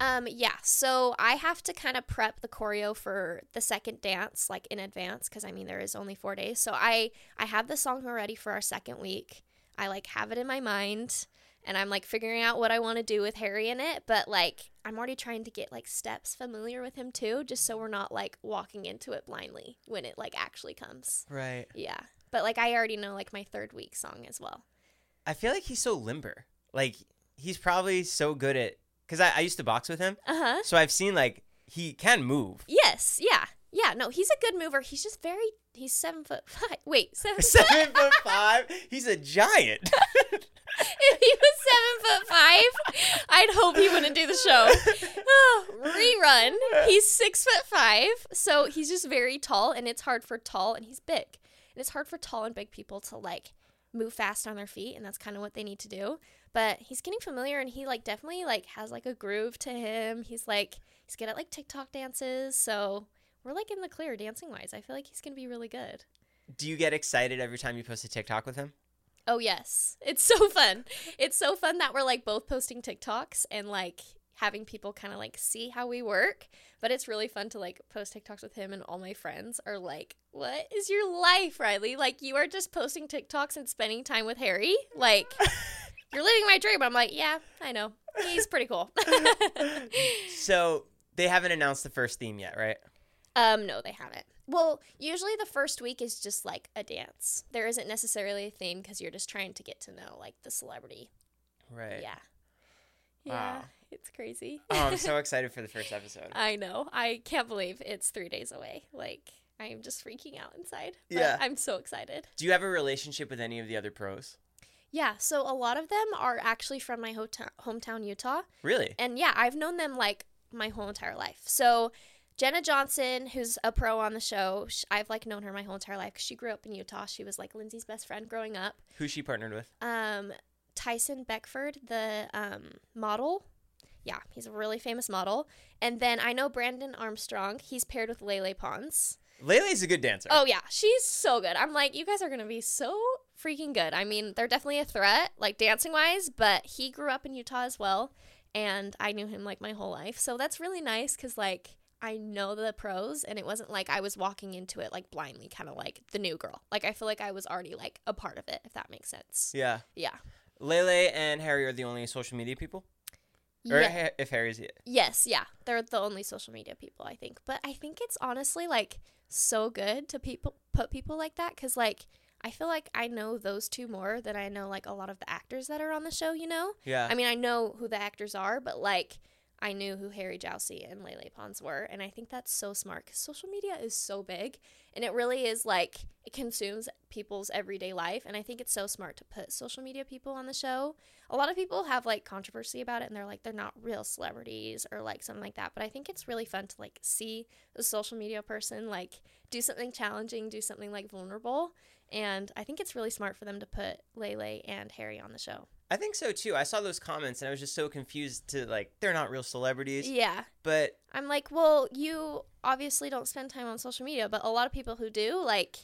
Um, yeah, so I have to kind of prep the choreo for the second dance like in advance because I mean there is only four days. So I I have the song already for our second week. I like have it in my mind and I'm like figuring out what I want to do with Harry in it, but like I'm already trying to get like steps familiar with him too, just so we're not like walking into it blindly when it like actually comes. Right. Yeah. But like I already know like my third week song as well. I feel like he's so limber. Like he's probably so good at because I, I used to box with him, Uh-huh. so I've seen like he can move. Yes, yeah. Yeah, no, he's a good mover. He's just very he's seven foot <laughs> five. Wait, seven <laughs> Seven foot <laughs> five. He's a giant. if he was seven foot five, I'd hope he wouldn't do the show. Oh, rerun. He's six foot five, so he's just very tall, and it's hard for tall, and he's big, and it's hard for tall and big people to like move fast on their feet, and that's kind of what they need to do. But he's getting familiar, and he like definitely like has like a groove to him. He's like he's good at like TikTok dances, so we're like in the clear dancing wise. I feel like he's gonna be really good. Do you get excited every time you post a TikTok with him? Oh yes. It's so <laughs> fun. It's so fun that we're like both posting TikToks and like having people kind of like see how we work. But it's really fun to like post TikToks with him and all my friends are like, "What is your life, Rylee? Like you are just posting TikToks and spending time with Harry? Like <laughs> you're living my dream." I'm like, "Yeah, I know. He's pretty cool." <laughs> So they haven't announced the first theme yet, right? Um, no, they haven't. Well, usually the first week is just like a dance. There isn't necessarily a theme because you're just trying to get to know like the celebrity. Right. Yeah. Yeah. Wow. It's crazy. Oh, I'm so <laughs> excited for the first episode. I know. I can't believe it's three days away. Like, I am just freaking out inside. Yeah. I'm so excited. Do you have a relationship with any of the other pros? Yeah, so a lot of them are actually from my hota- hometown, Utah. Really? And yeah, I've known them like my whole entire life. So Jenna Johnson, who's a pro on the show, sh- I've like known her my whole entire life. she grew up in Utah. She was like Lindsay's best friend growing up. Who's she partnered with? Um, Tyson Beckford, the um, model. Yeah, he's a really famous model. And then I know Brandon Armstrong. He's paired with Lele Pons. Lele's a good dancer. Oh yeah, she's so good. I'm like, you guys are gonna be so freaking good. I mean, they're definitely a threat, like dancing wise, but he grew up in Utah as well, and I knew him like my whole life. So that's really nice because like I know the pros, and it wasn't like I was walking into it like blindly, kind of like the new girl. Like I feel like I was already like a part of it, if that makes sense. Yeah. Yeah. Lele and Harry are the only social media people? Or Yeah. If Harry's it. Yes, yeah. They're the only social media people, I think. But I think it's honestly like so good to people put people like that cuz like I feel like I know those two more than I know like a lot of the actors that are on the show, you know? Yeah. I mean, I know who the actors are, but like I knew who Harry Jowsey and Lele Pons were, and I think that's so smart cuz social media is so big and it really is like it consumes people's everyday life and I think it's so smart to put social media people on the show. A lot of people have like controversy about it and they're like they're not real celebrities or like something like that but i think it's really fun to like see a social media person like do something challenging do something like vulnerable and i think it's really smart for them to put lele and harry on the show I think so too. I saw those comments and I was just so confused to like they're not real celebrities. yeah But i'm like well you obviously don't spend time on social media but a lot of people who do like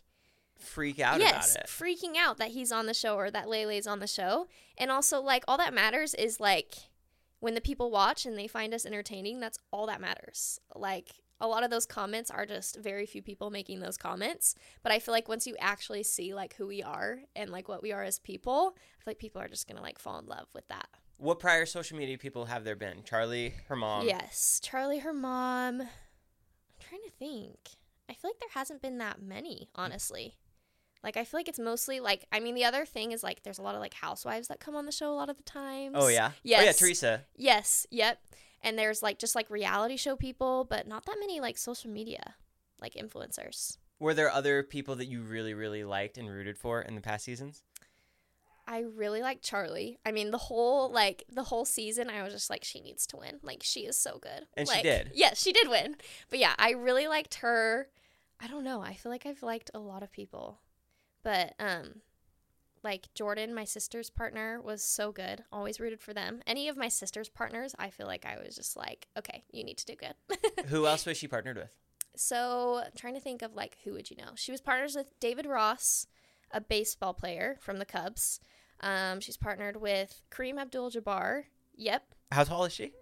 freak out yes, about it. freaking out that he's on the show or that Lele's on the show. And also, like, all that matters is like when the people watch and they find us entertaining, that's all that matters. Like, a lot of those comments are just very few people making those comments. But I feel like once you actually see like who we are and like what we are as people, I feel like people are just gonna like fall in love with that. What prior social media people have there been? Charli, her mom. yes, Charli, her mom. I'm trying to think. I feel like there hasn't been that many, honestly. Like I feel like it's mostly like I mean the other thing is like there's a lot of like housewives that come on the show a lot of the times. Oh yeah. Yes. Oh yeah, Teresa. Yes, yep. And there's like just like reality show people, but not that many like social media like influencers. Were there other people that you really, really liked and rooted for in the past seasons? I really like Charli. I mean the whole like the whole season I was just like she needs to win. Like she is so good. And she Like, did. Yes, she did win. But yeah, I really liked her. I don't know. I feel like I've liked a lot of people. But um like Jordan, my sister's partner, was so good. Always rooted for them. Any of my sister's partners, I feel like I was just like, okay, you need to do good. <laughs> Who else was she partnered with? so I'm trying to think of like who would you know? She was partners with David Ross, a baseball player from the Cubs. Um, she's partnered with Kareem Abdul-Jabbar. Yep, How tall is she?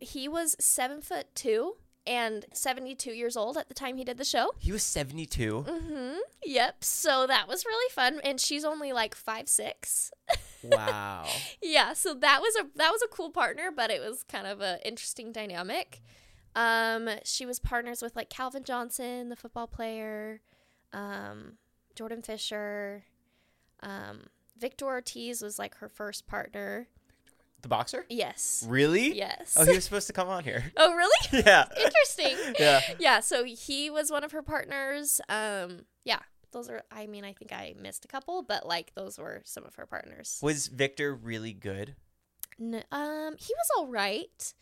he was seven foot two and 72 years old at the time he did the show. He was 72. Mm-hmm. Yep. So that was really fun, and she's only like five six. <laughs> wow. yeah. So that was a that was a cool partner, but it was kind of a interesting dynamic. Um, she was partners with like Calvin Johnson, the football player, um, Jordan Fisher, um, Victor Ortiz was like her first partner. The boxer? Yes. Really? Yes. Oh, he was supposed to come on here. oh, really? <laughs> yeah. Interesting. <laughs> Yeah. yeah, so he was one of her partners. Um, yeah, those are. I mean, I think I missed a couple, but like those were some of her partners. Was Victor really good? N- um, he was all right.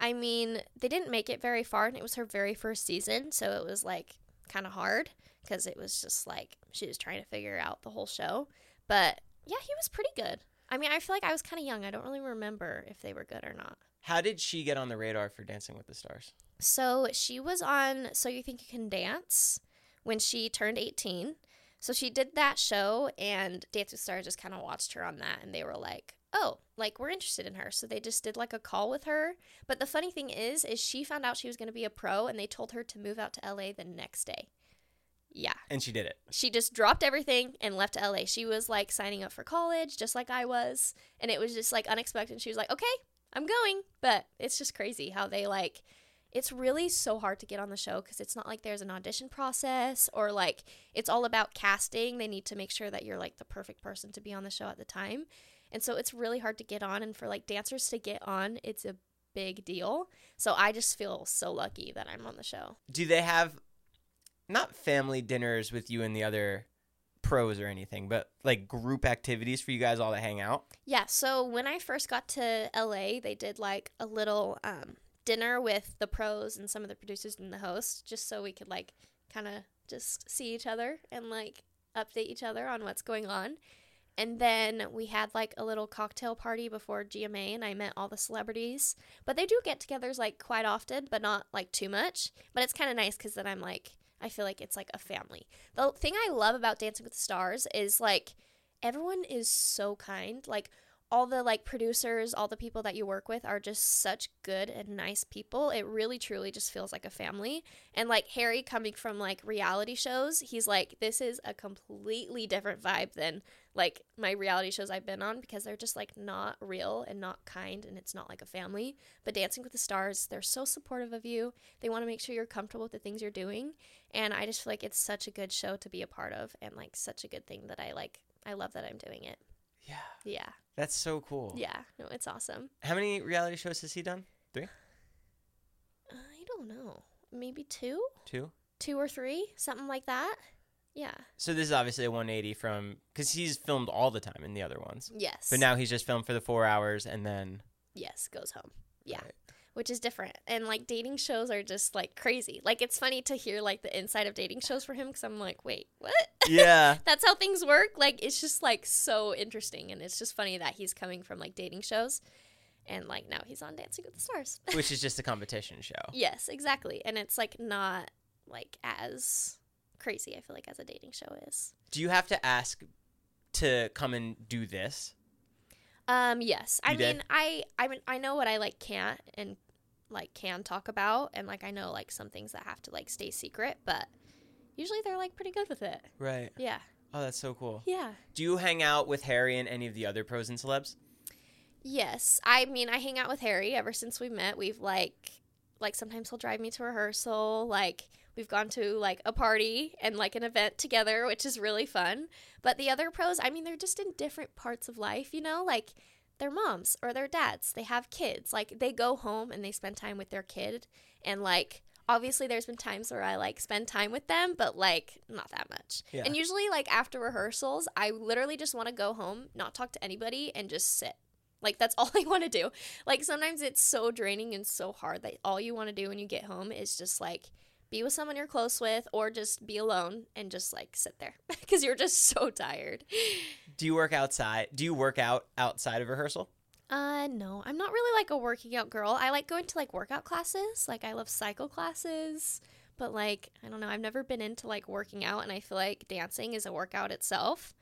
I mean, they didn't make it very far, and it was her very first season, so it was like kind of hard because it was just like she was trying to figure out the whole show. But yeah, he was pretty good. I mean, I feel like I was kind of young. I don't really remember if they were good or not. How did she get on the radar for Dancing with the Stars? So she was on So You Think You Can Dance when she turned 18. So she did that show, and Dance with Stars just kind of watched her on that, and they were like, "Oh, like we're interested in her." So they just did like a call with her. But the funny thing is, is she found out she was going to be a pro, and they told her to move out to LA the next day. Yeah, And she did it. she just dropped everything and left to LA. She was like signing up for college, just like I was, and it was just like unexpected. She was like, "Okay, I'm going," but it's just crazy how they like. It's really so hard to get on the show because it's not like there's an audition process or like it's all about casting. They need to make sure that you're like the perfect person to be on the show at the time, and so it's really hard to get on. And for like dancers to get on, it's a big deal. So I just feel so lucky that I'm on the show. Do they have not family dinners with you and the other pros or anything, but like group activities for you guys all to hang out? Yeah, so when I first got to LA, they did like a little um, dinner with the pros and some of the producers and the hosts, just so we could like kind of just see each other and like update each other on what's going on. And then we had like a little cocktail party before GMA, and I met all the celebrities. But they do get togethers like quite often, but not like too much. But it's kind of nice because then I'm like, I feel like it's like a family. The thing I love about Dancing with the Stars is like everyone is so kind. Like all the like producers, all the people that you work with are just such good and nice people. It really truly just feels like a family. And like Harry coming from like reality shows, he's like this is a completely different vibe than like my reality shows I've been on because they're just like not real and not kind and it's not like a family. But Dancing with the Stars, they're so supportive of you. They want to make sure you're comfortable with the things you're doing. And I just feel like it's such a good show to be a part of and like such a good thing that I like I love that I'm doing it. Yeah. Yeah. That's so cool. Yeah. No, it's awesome. How many reality shows has he done? Three? I don't know. Maybe two? Two? Two or three? Something like that. Yeah. So this is obviously a 180 from because he's filmed all the time in the other ones, Yes. but now he's just filmed for the four hours and then yes, goes home. Yeah. Right. Which is different. And like dating shows are just like crazy. Like it's funny to hear like the inside of dating shows for him because I'm like, wait, what? yeah, <laughs> That's how things work. Like it's just like so interesting. And it's just funny that he's coming from like dating shows and like now he's on Dancing with the Stars. <laughs> which is just a competition show. yes, exactly. And it's like not like as crazy, I feel like, as a dating show is. Do you have to ask to come and do this? Um, yes. I did? mean, I I mean, I know what I like can't and like can talk about, and like I know like some things that have to like stay secret, but usually they're like pretty good with it. Right. Yeah. Oh, that's so cool. Yeah. Do you hang out with Harry and any of the other pros and celebs? Yes. I mean, I hang out with Harry ever since we met. We've like like sometimes he'll drive me to rehearsal, like we've gone to like a party and like an event together, which is really fun. But the other pros, I mean, they're just in different parts of life, you know? Like their moms or their dads, they have kids. Like they go home and they spend time with their kid and like obviously there's been times where I like spend time with them, but like not that much. Yeah. And usually like after rehearsals, I literally just want to go home, not talk to anybody and just sit. Like that's <laughs> all I want to do. Like sometimes it's so draining and so hard that all you want to do when you get home is just like be with someone you're close with or just be alone and just like sit there <laughs> because you're just so tired. Do you work outside? Do you work out outside of rehearsal? Uh no, I'm not really like a working out girl. I like going to like workout classes. Like I love cycle classes, but like I don't know, I've never been into like working out and I feel like dancing is a workout itself.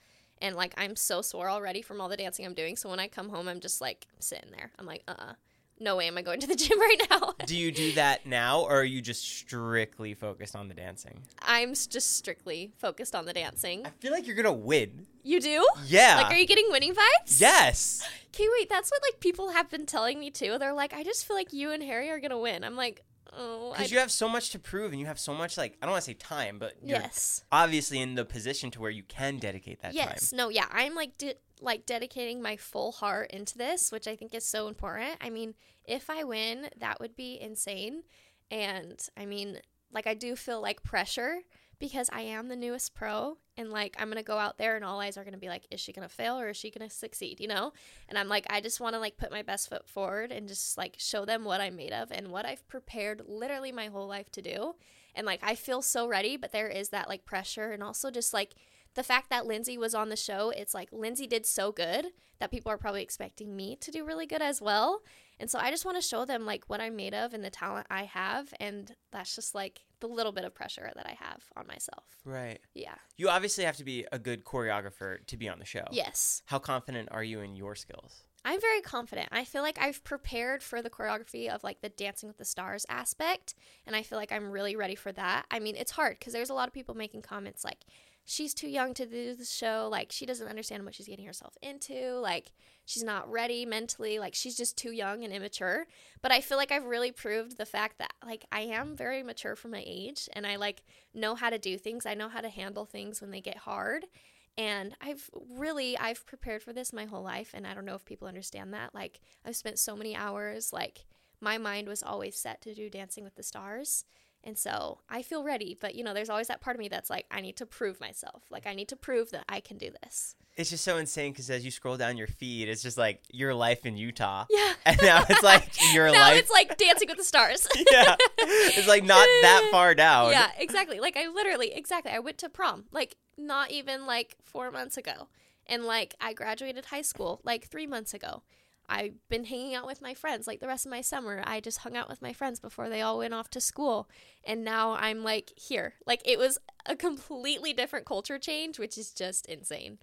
And like I'm so sore already from all the dancing I'm doing, so when I come home I'm just like sitting there. I'm like, "Uh-uh. No way am I going to the <laughs> gym right now." Do you do that now, or are you just strictly focused on the dancing? I'm just strictly focused on the dancing. I feel like you're gonna win. You do? Yeah. Like are you getting winning vibes? yes. <gasps> Okay, wait, that's what like people have been telling me too. They're like, I just feel like you and Harry are gonna win. I'm like, oh, Because you have so much to prove, and you have so much like I don't want to say time, but you're yes, obviously in the position to where you can dedicate that yes, time. no, yeah. I'm like, de- like dedicating my full heart into this, which I think is so important. I mean, if I win, that would be insane. And I mean, like, I do feel like pressure because I am the newest pro, and like, I'm gonna go out there, and all eyes are gonna be like, is she gonna fail or is she gonna succeed? You know? And I'm like, I just want to like put my best foot forward and just like show them what I'm made of and what I've prepared literally my whole life to do. And like, I feel so ready, but there is that like pressure, and also just like the fact that Lindsay was on the show, it's like Lindsay did so good that people are probably expecting me to do really good as well. And so I just want to show them like what I'm made of and the talent I have. And that's just like the little bit of pressure that I have on myself. Right. Yeah. You obviously have to be a good choreographer to be on the show. Yes. How confident are you in your skills? I'm very confident. I feel like I've prepared for the choreography of like the Dancing with the Stars aspect, and I feel like I'm really ready for that. I mean, it's hard because there's a lot of people making comments like, she's too young to do the show. Like, she doesn't understand what she's getting herself into. Like, she's not ready mentally. Like, she's just too young and immature. But I feel like I've really proved the fact that, like, I am very mature for my age and I, like, know how to do things. I know how to handle things when they get hard and i've really i've prepared for this my whole life and i don't know if people understand that like i've spent so many hours like my mind was always set to do dancing with the stars And so I feel ready, but you know, there's always that part of me that's like, I need to prove myself. Like, I need to prove that I can do this. It's just so insane because as you scroll down your feed, it's just like your life in Utah. Yeah. <laughs> And now it's like <laughs> your now life. it's like Dancing with the Stars. <laughs> yeah. It's like not that far down. yeah, exactly. Like, I literally, exactly. I went to prom, like, not even like four months ago. And like, I graduated high school like three months ago. I've been hanging out with my friends like the rest of my summer. I just hung out with my friends before they all went off to school. And now I'm like here. Like it was a completely different culture change, which is just insane.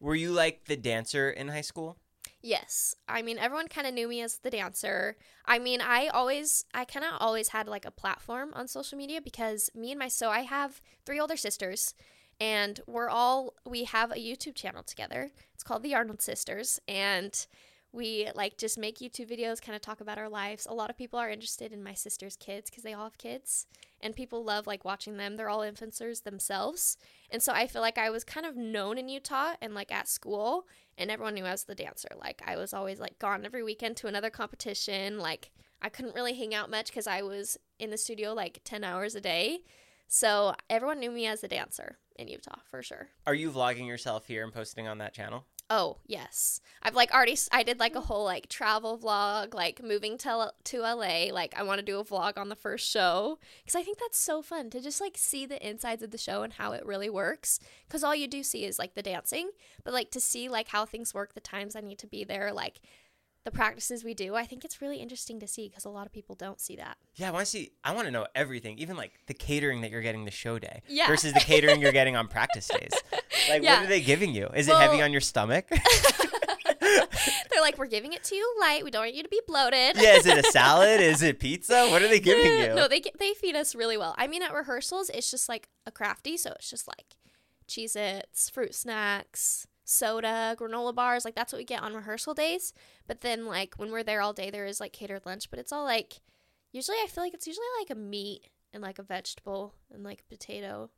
Were you like the dancer in high school? Yes. I mean, everyone kind of knew me as the dancer. I mean, I always, I kind of always had like a platform on social media because me and my, so I have three older sisters and we're all, we have a YouTube channel together. It's called The Arnold Sisters. And we like just make YouTube videos, kind of talk about our lives. A lot of people are interested in my sister's kids because they all have kids, and people love like watching them. They're all influencers themselves, and so I feel like I was kind of known in Utah and like at school, and everyone knew I was the dancer. Like I was always like gone every weekend to another competition. Like I couldn't really hang out much because I was in the studio like ten hours a day. So everyone knew me as the dancer in Utah for sure. Are you vlogging yourself here and posting on that channel? Oh, yes. I've like already I did like a hmm. whole like travel vlog, like moving to to LA, like I want to do a vlog on the first show cuz I think that's so fun to just like see the insides of the show and how it really works cuz all you do see is like the dancing, but like to see like how things work, the times I need to be there, like the practices we do, I think it's really interesting to see because a lot of people don't see that. Yeah, I want to see. I want to know everything, even like the catering that you're getting the show day Yeah. versus the catering you're getting on practice <laughs> days. Like, Yeah. what are they giving you? Is it heavy on your stomach? <laughs> <laughs> They're like, we're giving it to you light. We don't want you to be bloated. yeah, is it a salad? Is it pizza? What are they giving you? No, they they feed us really well. I mean, at rehearsals, it's just like a crafty, so it's just like Cheez Its, fruit snacks, soda, granola bars. Like, that's what we get on rehearsal days. But then, like, when we're there all day, there is like catered lunch, but it's all like, usually, I feel like it's usually like a meat and like a vegetable and like a potato.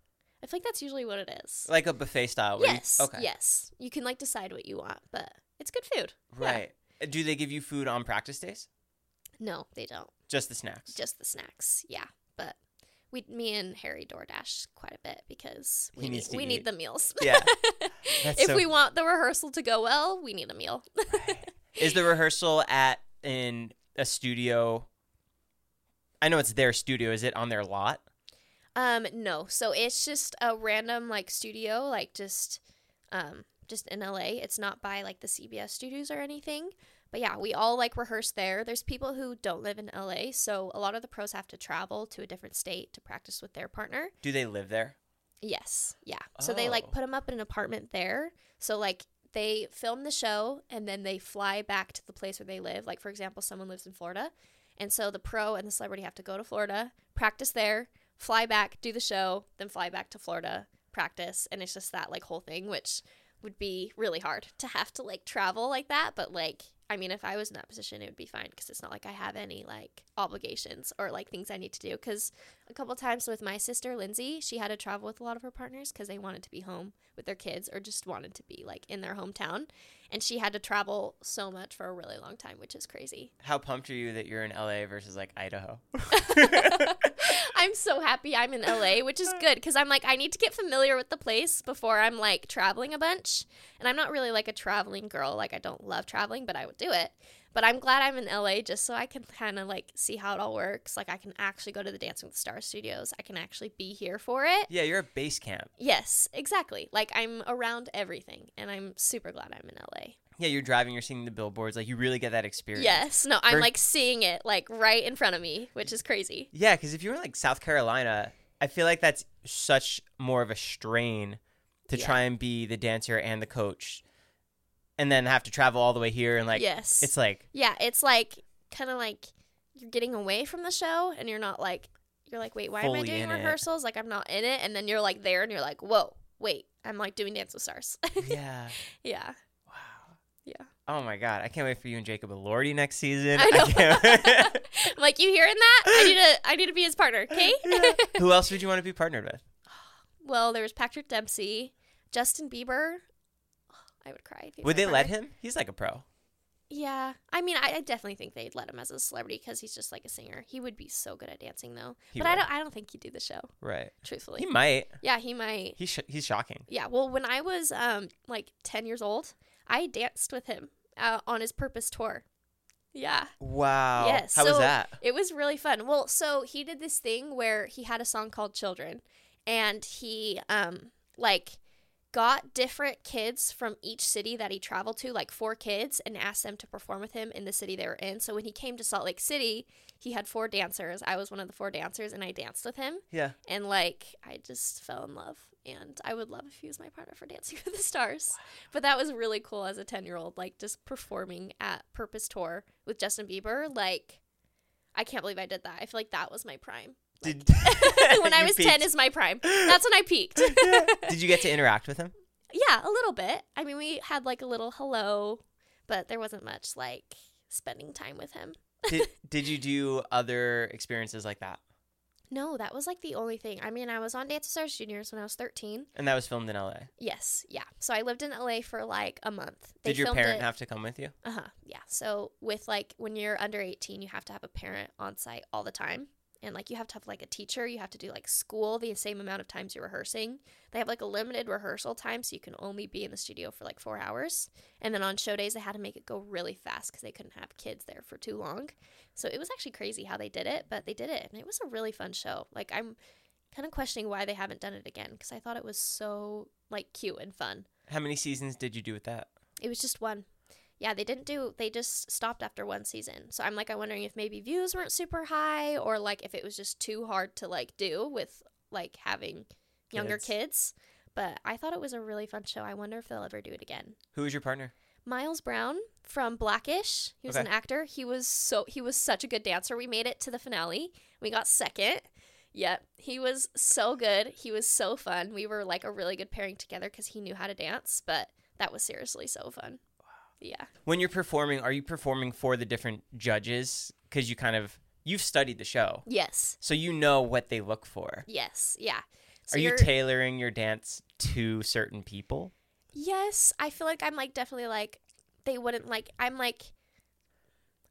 I feel like that's usually what it is. like a buffet style. where you- yes. okay. Yes. You can like decide what you want, but it's good food. Yeah. Right. Uh, do they give you food on practice days? No, they don't. Just the snacks. just the snacks. Yeah, but we, me and Harry DoorDash quite a bit because we need we eat. need the meals. Yeah. <laughs> <laughs> If so- we want the rehearsal to go well, we need a meal. Is the rehearsal at in a studio? I know it's their studio. Is it on their lot? um, no, so it's just a random like studio, like just um just in LA. It's not by like the CBS studios or anything. But yeah, we all like rehearse there. There's people who don't live in LA, so a lot of the pros have to travel to a different state to practice with their partner. Do they live there? Yes. Yeah. So they like Oh. put them up in an apartment there. So like they film the show and then they fly back to the place where they live. Like for example, someone lives in Florida. And so the pro and the celebrity have to go to Florida, practice there, fly back, do the show, then fly back to Florida, practice, and it's just that like whole thing which would be really hard to have to like travel like that, but like I mean, if I was in that position, it would be fine because it's not like I have any like obligations or like things I need to do. Because a couple times with my sister Lindsay, she had to travel with a lot of her partners because they wanted to be home with their kids or just wanted to be like in their hometown, and she had to travel so much for a really long time, which is crazy. How pumped are you that you're in LA versus like Idaho? <laughs> <laughs> I'm so happy I'm in LA, which is good because I'm like, I need to get familiar with the place before I'm like traveling a bunch. And I'm not really like a traveling girl. Like, I don't love traveling, but I would do it. But I'm glad I'm in LA just so I can kind of like see how it all works. Like, I can actually go to the Dancing with the Stars studios, I can actually be here for it. yeah, you're at base camp. Yes, exactly. Like, I'm around everything. And I'm super glad I'm in LA. Yeah, you're driving. You're seeing the billboards. Like you really get that experience. Yes. No, I'm like seeing it like right in front of me, which is crazy. Yeah, because if you're in like South Carolina, I feel like that's such more of a strain to Yeah. try and be the dancer and the coach, and then have to travel all the way here and like yes. it's like Yeah, it's like kind of like you're getting away from the show and you're not like you're like, wait, why am I doing in it. rehearsals? Like I'm not in it, and then you're like there and you're like, whoa, wait, I'm like doing Dance with Stars. <laughs> yeah. yeah, Wow. yeah. Oh my god, I can't wait for you and Jacob Elordi next season. I know. can't- I'm <laughs> <laughs> like you hearing that? I need to I need to be his partner, okay? Who else would you want to be partnered with? <gasps> well, there was Patrick Dempsey, Justin Bieber. I would cry. Would they let him? He's like a pro. Yeah, I mean, I, I definitely think they'd let him as a celebrity because he's just like a singer. He would be so good at dancing, though. He but I don't. I don't think he'd do the show. Right. Truthfully, He might. yeah, he might. He's sh- he's shocking. Yeah. Well, when I was um like ten years old, I danced with him uh, on his Purpose tour. Yeah, Wow. Yes, How was so- that? it was really fun. Well, so he did this thing where he had a song called Children and he um like got different kids from each city that he traveled to, like four kids, and asked them to perform with him in the city they were in. So when he came to Salt Lake City, he had four dancers. I was one of the four dancers and I danced with him Yeah. and like I just fell in love and I would love if he was my partner for Dancing with the Stars. But that was really cool as a 10-year-old like just performing at Purpose Tour with Justin Bieber like I can't believe I did that. I feel like that was my prime. Did <laughs> <laughs> when I was peaked? 10 is my prime. That's when I peaked. <laughs> Did you get to interact with him? yeah, a little bit. I mean, we had like a little hello, but there wasn't much like spending time with him. Did Did you do other experiences like that? No, that was like the only thing. I mean, I was on Dance with Stars Juniors when I was 13. And that was filmed in L.A. Yes, yeah. So I lived in LA for like a month. They Did your parent it- have to come with you? Uh huh. Yeah. So with like when you're under 18, you have to have a parent on site all the time. And like you have to have like a teacher. You have to do like school the same amount of times you're rehearsing. They have like a limited rehearsal time, so you can only be in the studio for like four hours. And then on show days, they had to make it go really fast because they couldn't have kids there for too long. So it was actually crazy how they did it, but they did it, and it was a really fun show. Like I'm kind of questioning why they haven't done it again because I thought it was so like cute and fun. How many seasons did you do with that? It was just one. Yeah, they didn't do. They just stopped after one season. So I'm like, I'm wondering if maybe views weren't super high, or like if it was just too hard to like do with like having younger Kids. kids. But I thought it was a really fun show. I wonder if they'll ever do it again. Who was your partner? Miles Brown from Blackish. He was Okay. an actor. He was so he was such a good dancer. We made it to the finale. We got second. Yep. He was so good. He was so fun. We were like a really good pairing together cuz he knew how to dance, but that was seriously so fun. Yeah. When you're performing, are you performing for the different judges? Because you kind of you've studied the show, Yes. so you know what they look for. Yes. Yeah. So are you tailoring your dance to certain people? Yes, I feel like I'm like definitely like they wouldn't like I'm like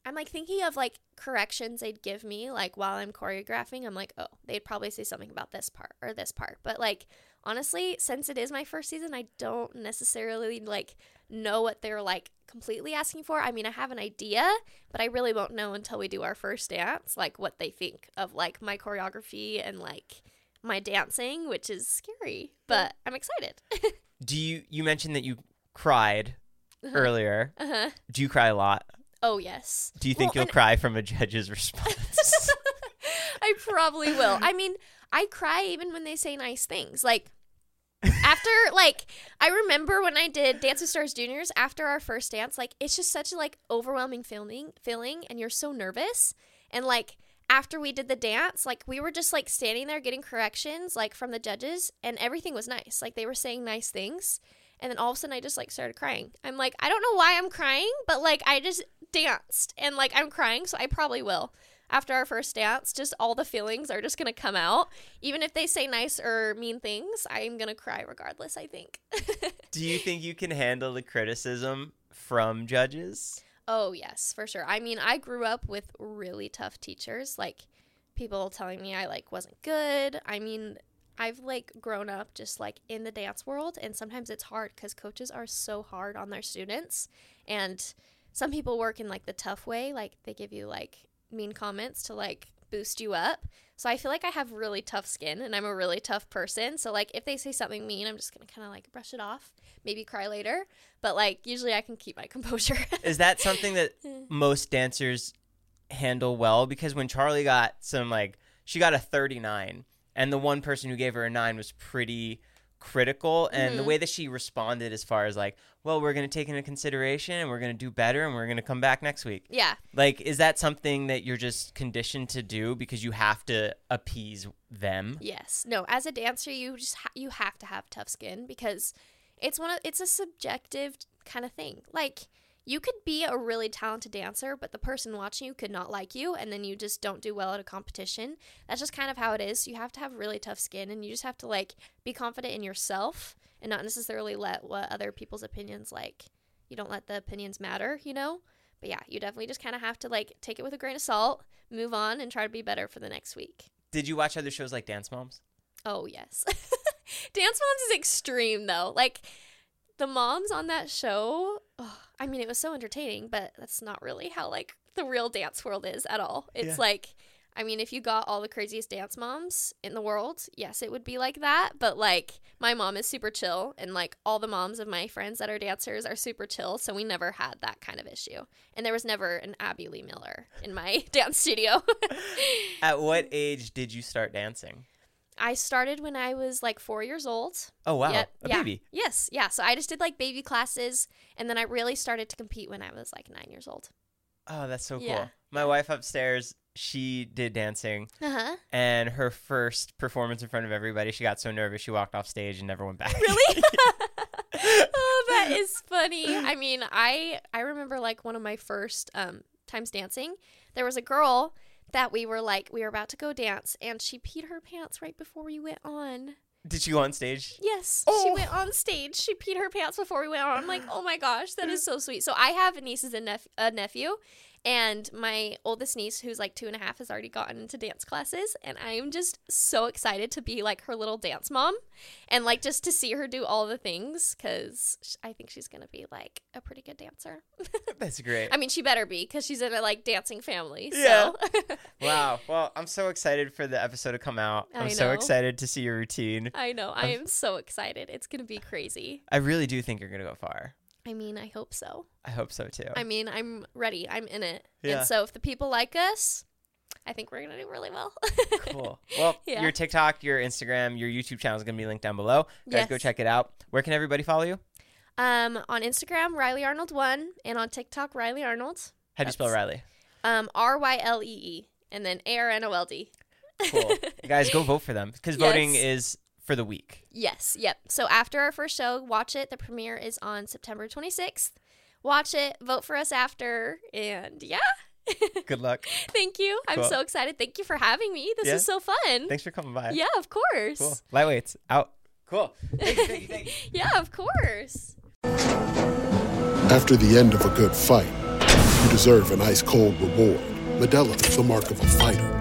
I'm like thinking of like corrections they'd give me like while I'm choreographing. I'm like, "Oh, they'd probably say something about this part or this part." But like honestly, since it is my first season, I don't necessarily like know what they're like completely asking for. I mean, I have an idea, but I really won't know until we do our first dance like what they think of like my choreography and like my dancing, which is scary, but I'm excited. <laughs> Do you you mentioned that you cried earlier? uh-huh. Do you cry a lot? Oh yes. Do you think Well, you'll cry from a judge's <laughs> response? <laughs> I probably will. I mean, I cry even when they say nice things. Like after <laughs> like I remember when I did Dance with Stars Juniors after our first dance, like it's just such a like overwhelming feeling feeling and you're so nervous. And like after we did the dance, like we were just like standing there getting corrections like from the judges and everything was nice. Like they were saying nice things. And then all of a sudden I just like started crying. I'm like, I don't know why I'm crying, but like I just danced and like I'm crying, so I probably will after our first dance, just all the feelings are just gonna come out. Even if they say nice or mean things, I'm gonna cry regardless, I think. <laughs> Do you think you can handle the criticism from judges? oh, yes, for sure. I mean, I grew up with really tough teachers, like people telling me I like wasn't good. I mean, I've like grown up just like in the dance world and sometimes it's hard cuz coaches are so hard on their students and some people work in like the tough way, like they give you like mean comments to like boost you up. So I feel like I have really tough skin and I'm a really tough person. So like if they say something mean, I'm just going to kind of like brush it off, maybe cry later, but like usually I can keep my <laughs> composure. Is that something that <laughs> most dancers handle well? Because when Charli got some like she got a 39 and the one person who gave her a 9 was pretty critical and the Mhm. way that she responded as far as like, well, we're going to take into consideration and we're going to do better and we're going to come back next week. yeah. Like is that something that you're just conditioned to do because you have to appease them? Yes. No, as a dancer, you just ha- you have to have tough skin because it's one of it's a subjective kind of thing. Like you could be a really talented dancer, but the person watching you could not like you, and then you just don't do well at a competition. That's just kind of how it is. You have to have really tough skin, and you just have to like be confident in yourself and not necessarily let what other people's opinions like. You don't let the opinions matter, you know. but yeah, you definitely just kind of have to like take it with a grain of salt, move on, and try to be better for the next week. Did you watch other shows like Dance Moms? Oh yes, <laughs> Dance Moms is extreme though. Like the moms on that show. Oh, I mean, it was so entertaining, but that's not really how like the real dance world is at all. It's Yeah. like. I mean, if you got all the craziest dance moms in the world, yes, it would be like that. But like, my mom is super chill, and like all the moms of my friends that are dancers are super chill. So we never had that kind of issue. And there was never an Abby Lee Miller in my <laughs> dance studio. <laughs> <laughs> At what age did you start dancing? I started when I was like four years old. Oh wow, Yep, a yeah. baby. Yes, yeah. So I just did like baby classes, and then I really started to compete when I was like nine years old. Oh, that's so cool. Yeah. My wife upstairs, she did dancing, Uh huh. and her first performance in front of everybody, she got so nervous she walked off stage and never went back. Really? <laughs> <laughs> oh, that is funny. I mean, I I remember like one of my first um times dancing. There was a girl that we were like we were about to go dance, and she peed her pants right before we went on. did she go on stage? Yes, Oh. she went on stage. She peed her pants before we went on. I'm like, oh my gosh, that is so sweet. So I have nieces and nep- a nephew, and my oldest niece, who's like two and a half, has already gotten into dance classes, and I am just so excited to be like her little dance mom, and like just to see her do all the things because I think she's gonna be like a pretty good dancer. <laughs> That's great. I mean, she better be because she's in a like dancing family. Yeah. So. <laughs> Wow. Well, I'm so excited for the episode to come out. I'm so excited to see your routine. I know. I am so excited. It's gonna be crazy. I really do think you're going to go far. I mean, I hope so. I hope so too. I mean, I'm ready. I'm in it. Yeah. And so if the people like us, I think we're going to do really well. <laughs> cool. Well, Yeah. your TikTok, your Instagram, your YouTube channel is going to be linked down below. Guys, go check it out. Where can everybody follow you? um, on Instagram, Rylee Arnold one, and on TikTok, Rylee Arnold. How do you spell Rylee? Um, R Y L E E, and then A R N O L D. Cool. <laughs> Guys, go vote for them because voting Yes. is for the week. Yes. Yep. So after our first show, watch it. The premiere is on September 26th. Watch it. Vote for us after, and yeah. <laughs> Good luck. Thank you. I'm so excited. Thank you for having me. This Yeah. is so fun. Thanks for coming by. Yeah, of course. Cool. Lightweights out. Cool. Thank you, thank you, thank you. <laughs> Yeah, of course. After the end of a good fight, you deserve an ice cold reward. Modelo is the mark of a fighter.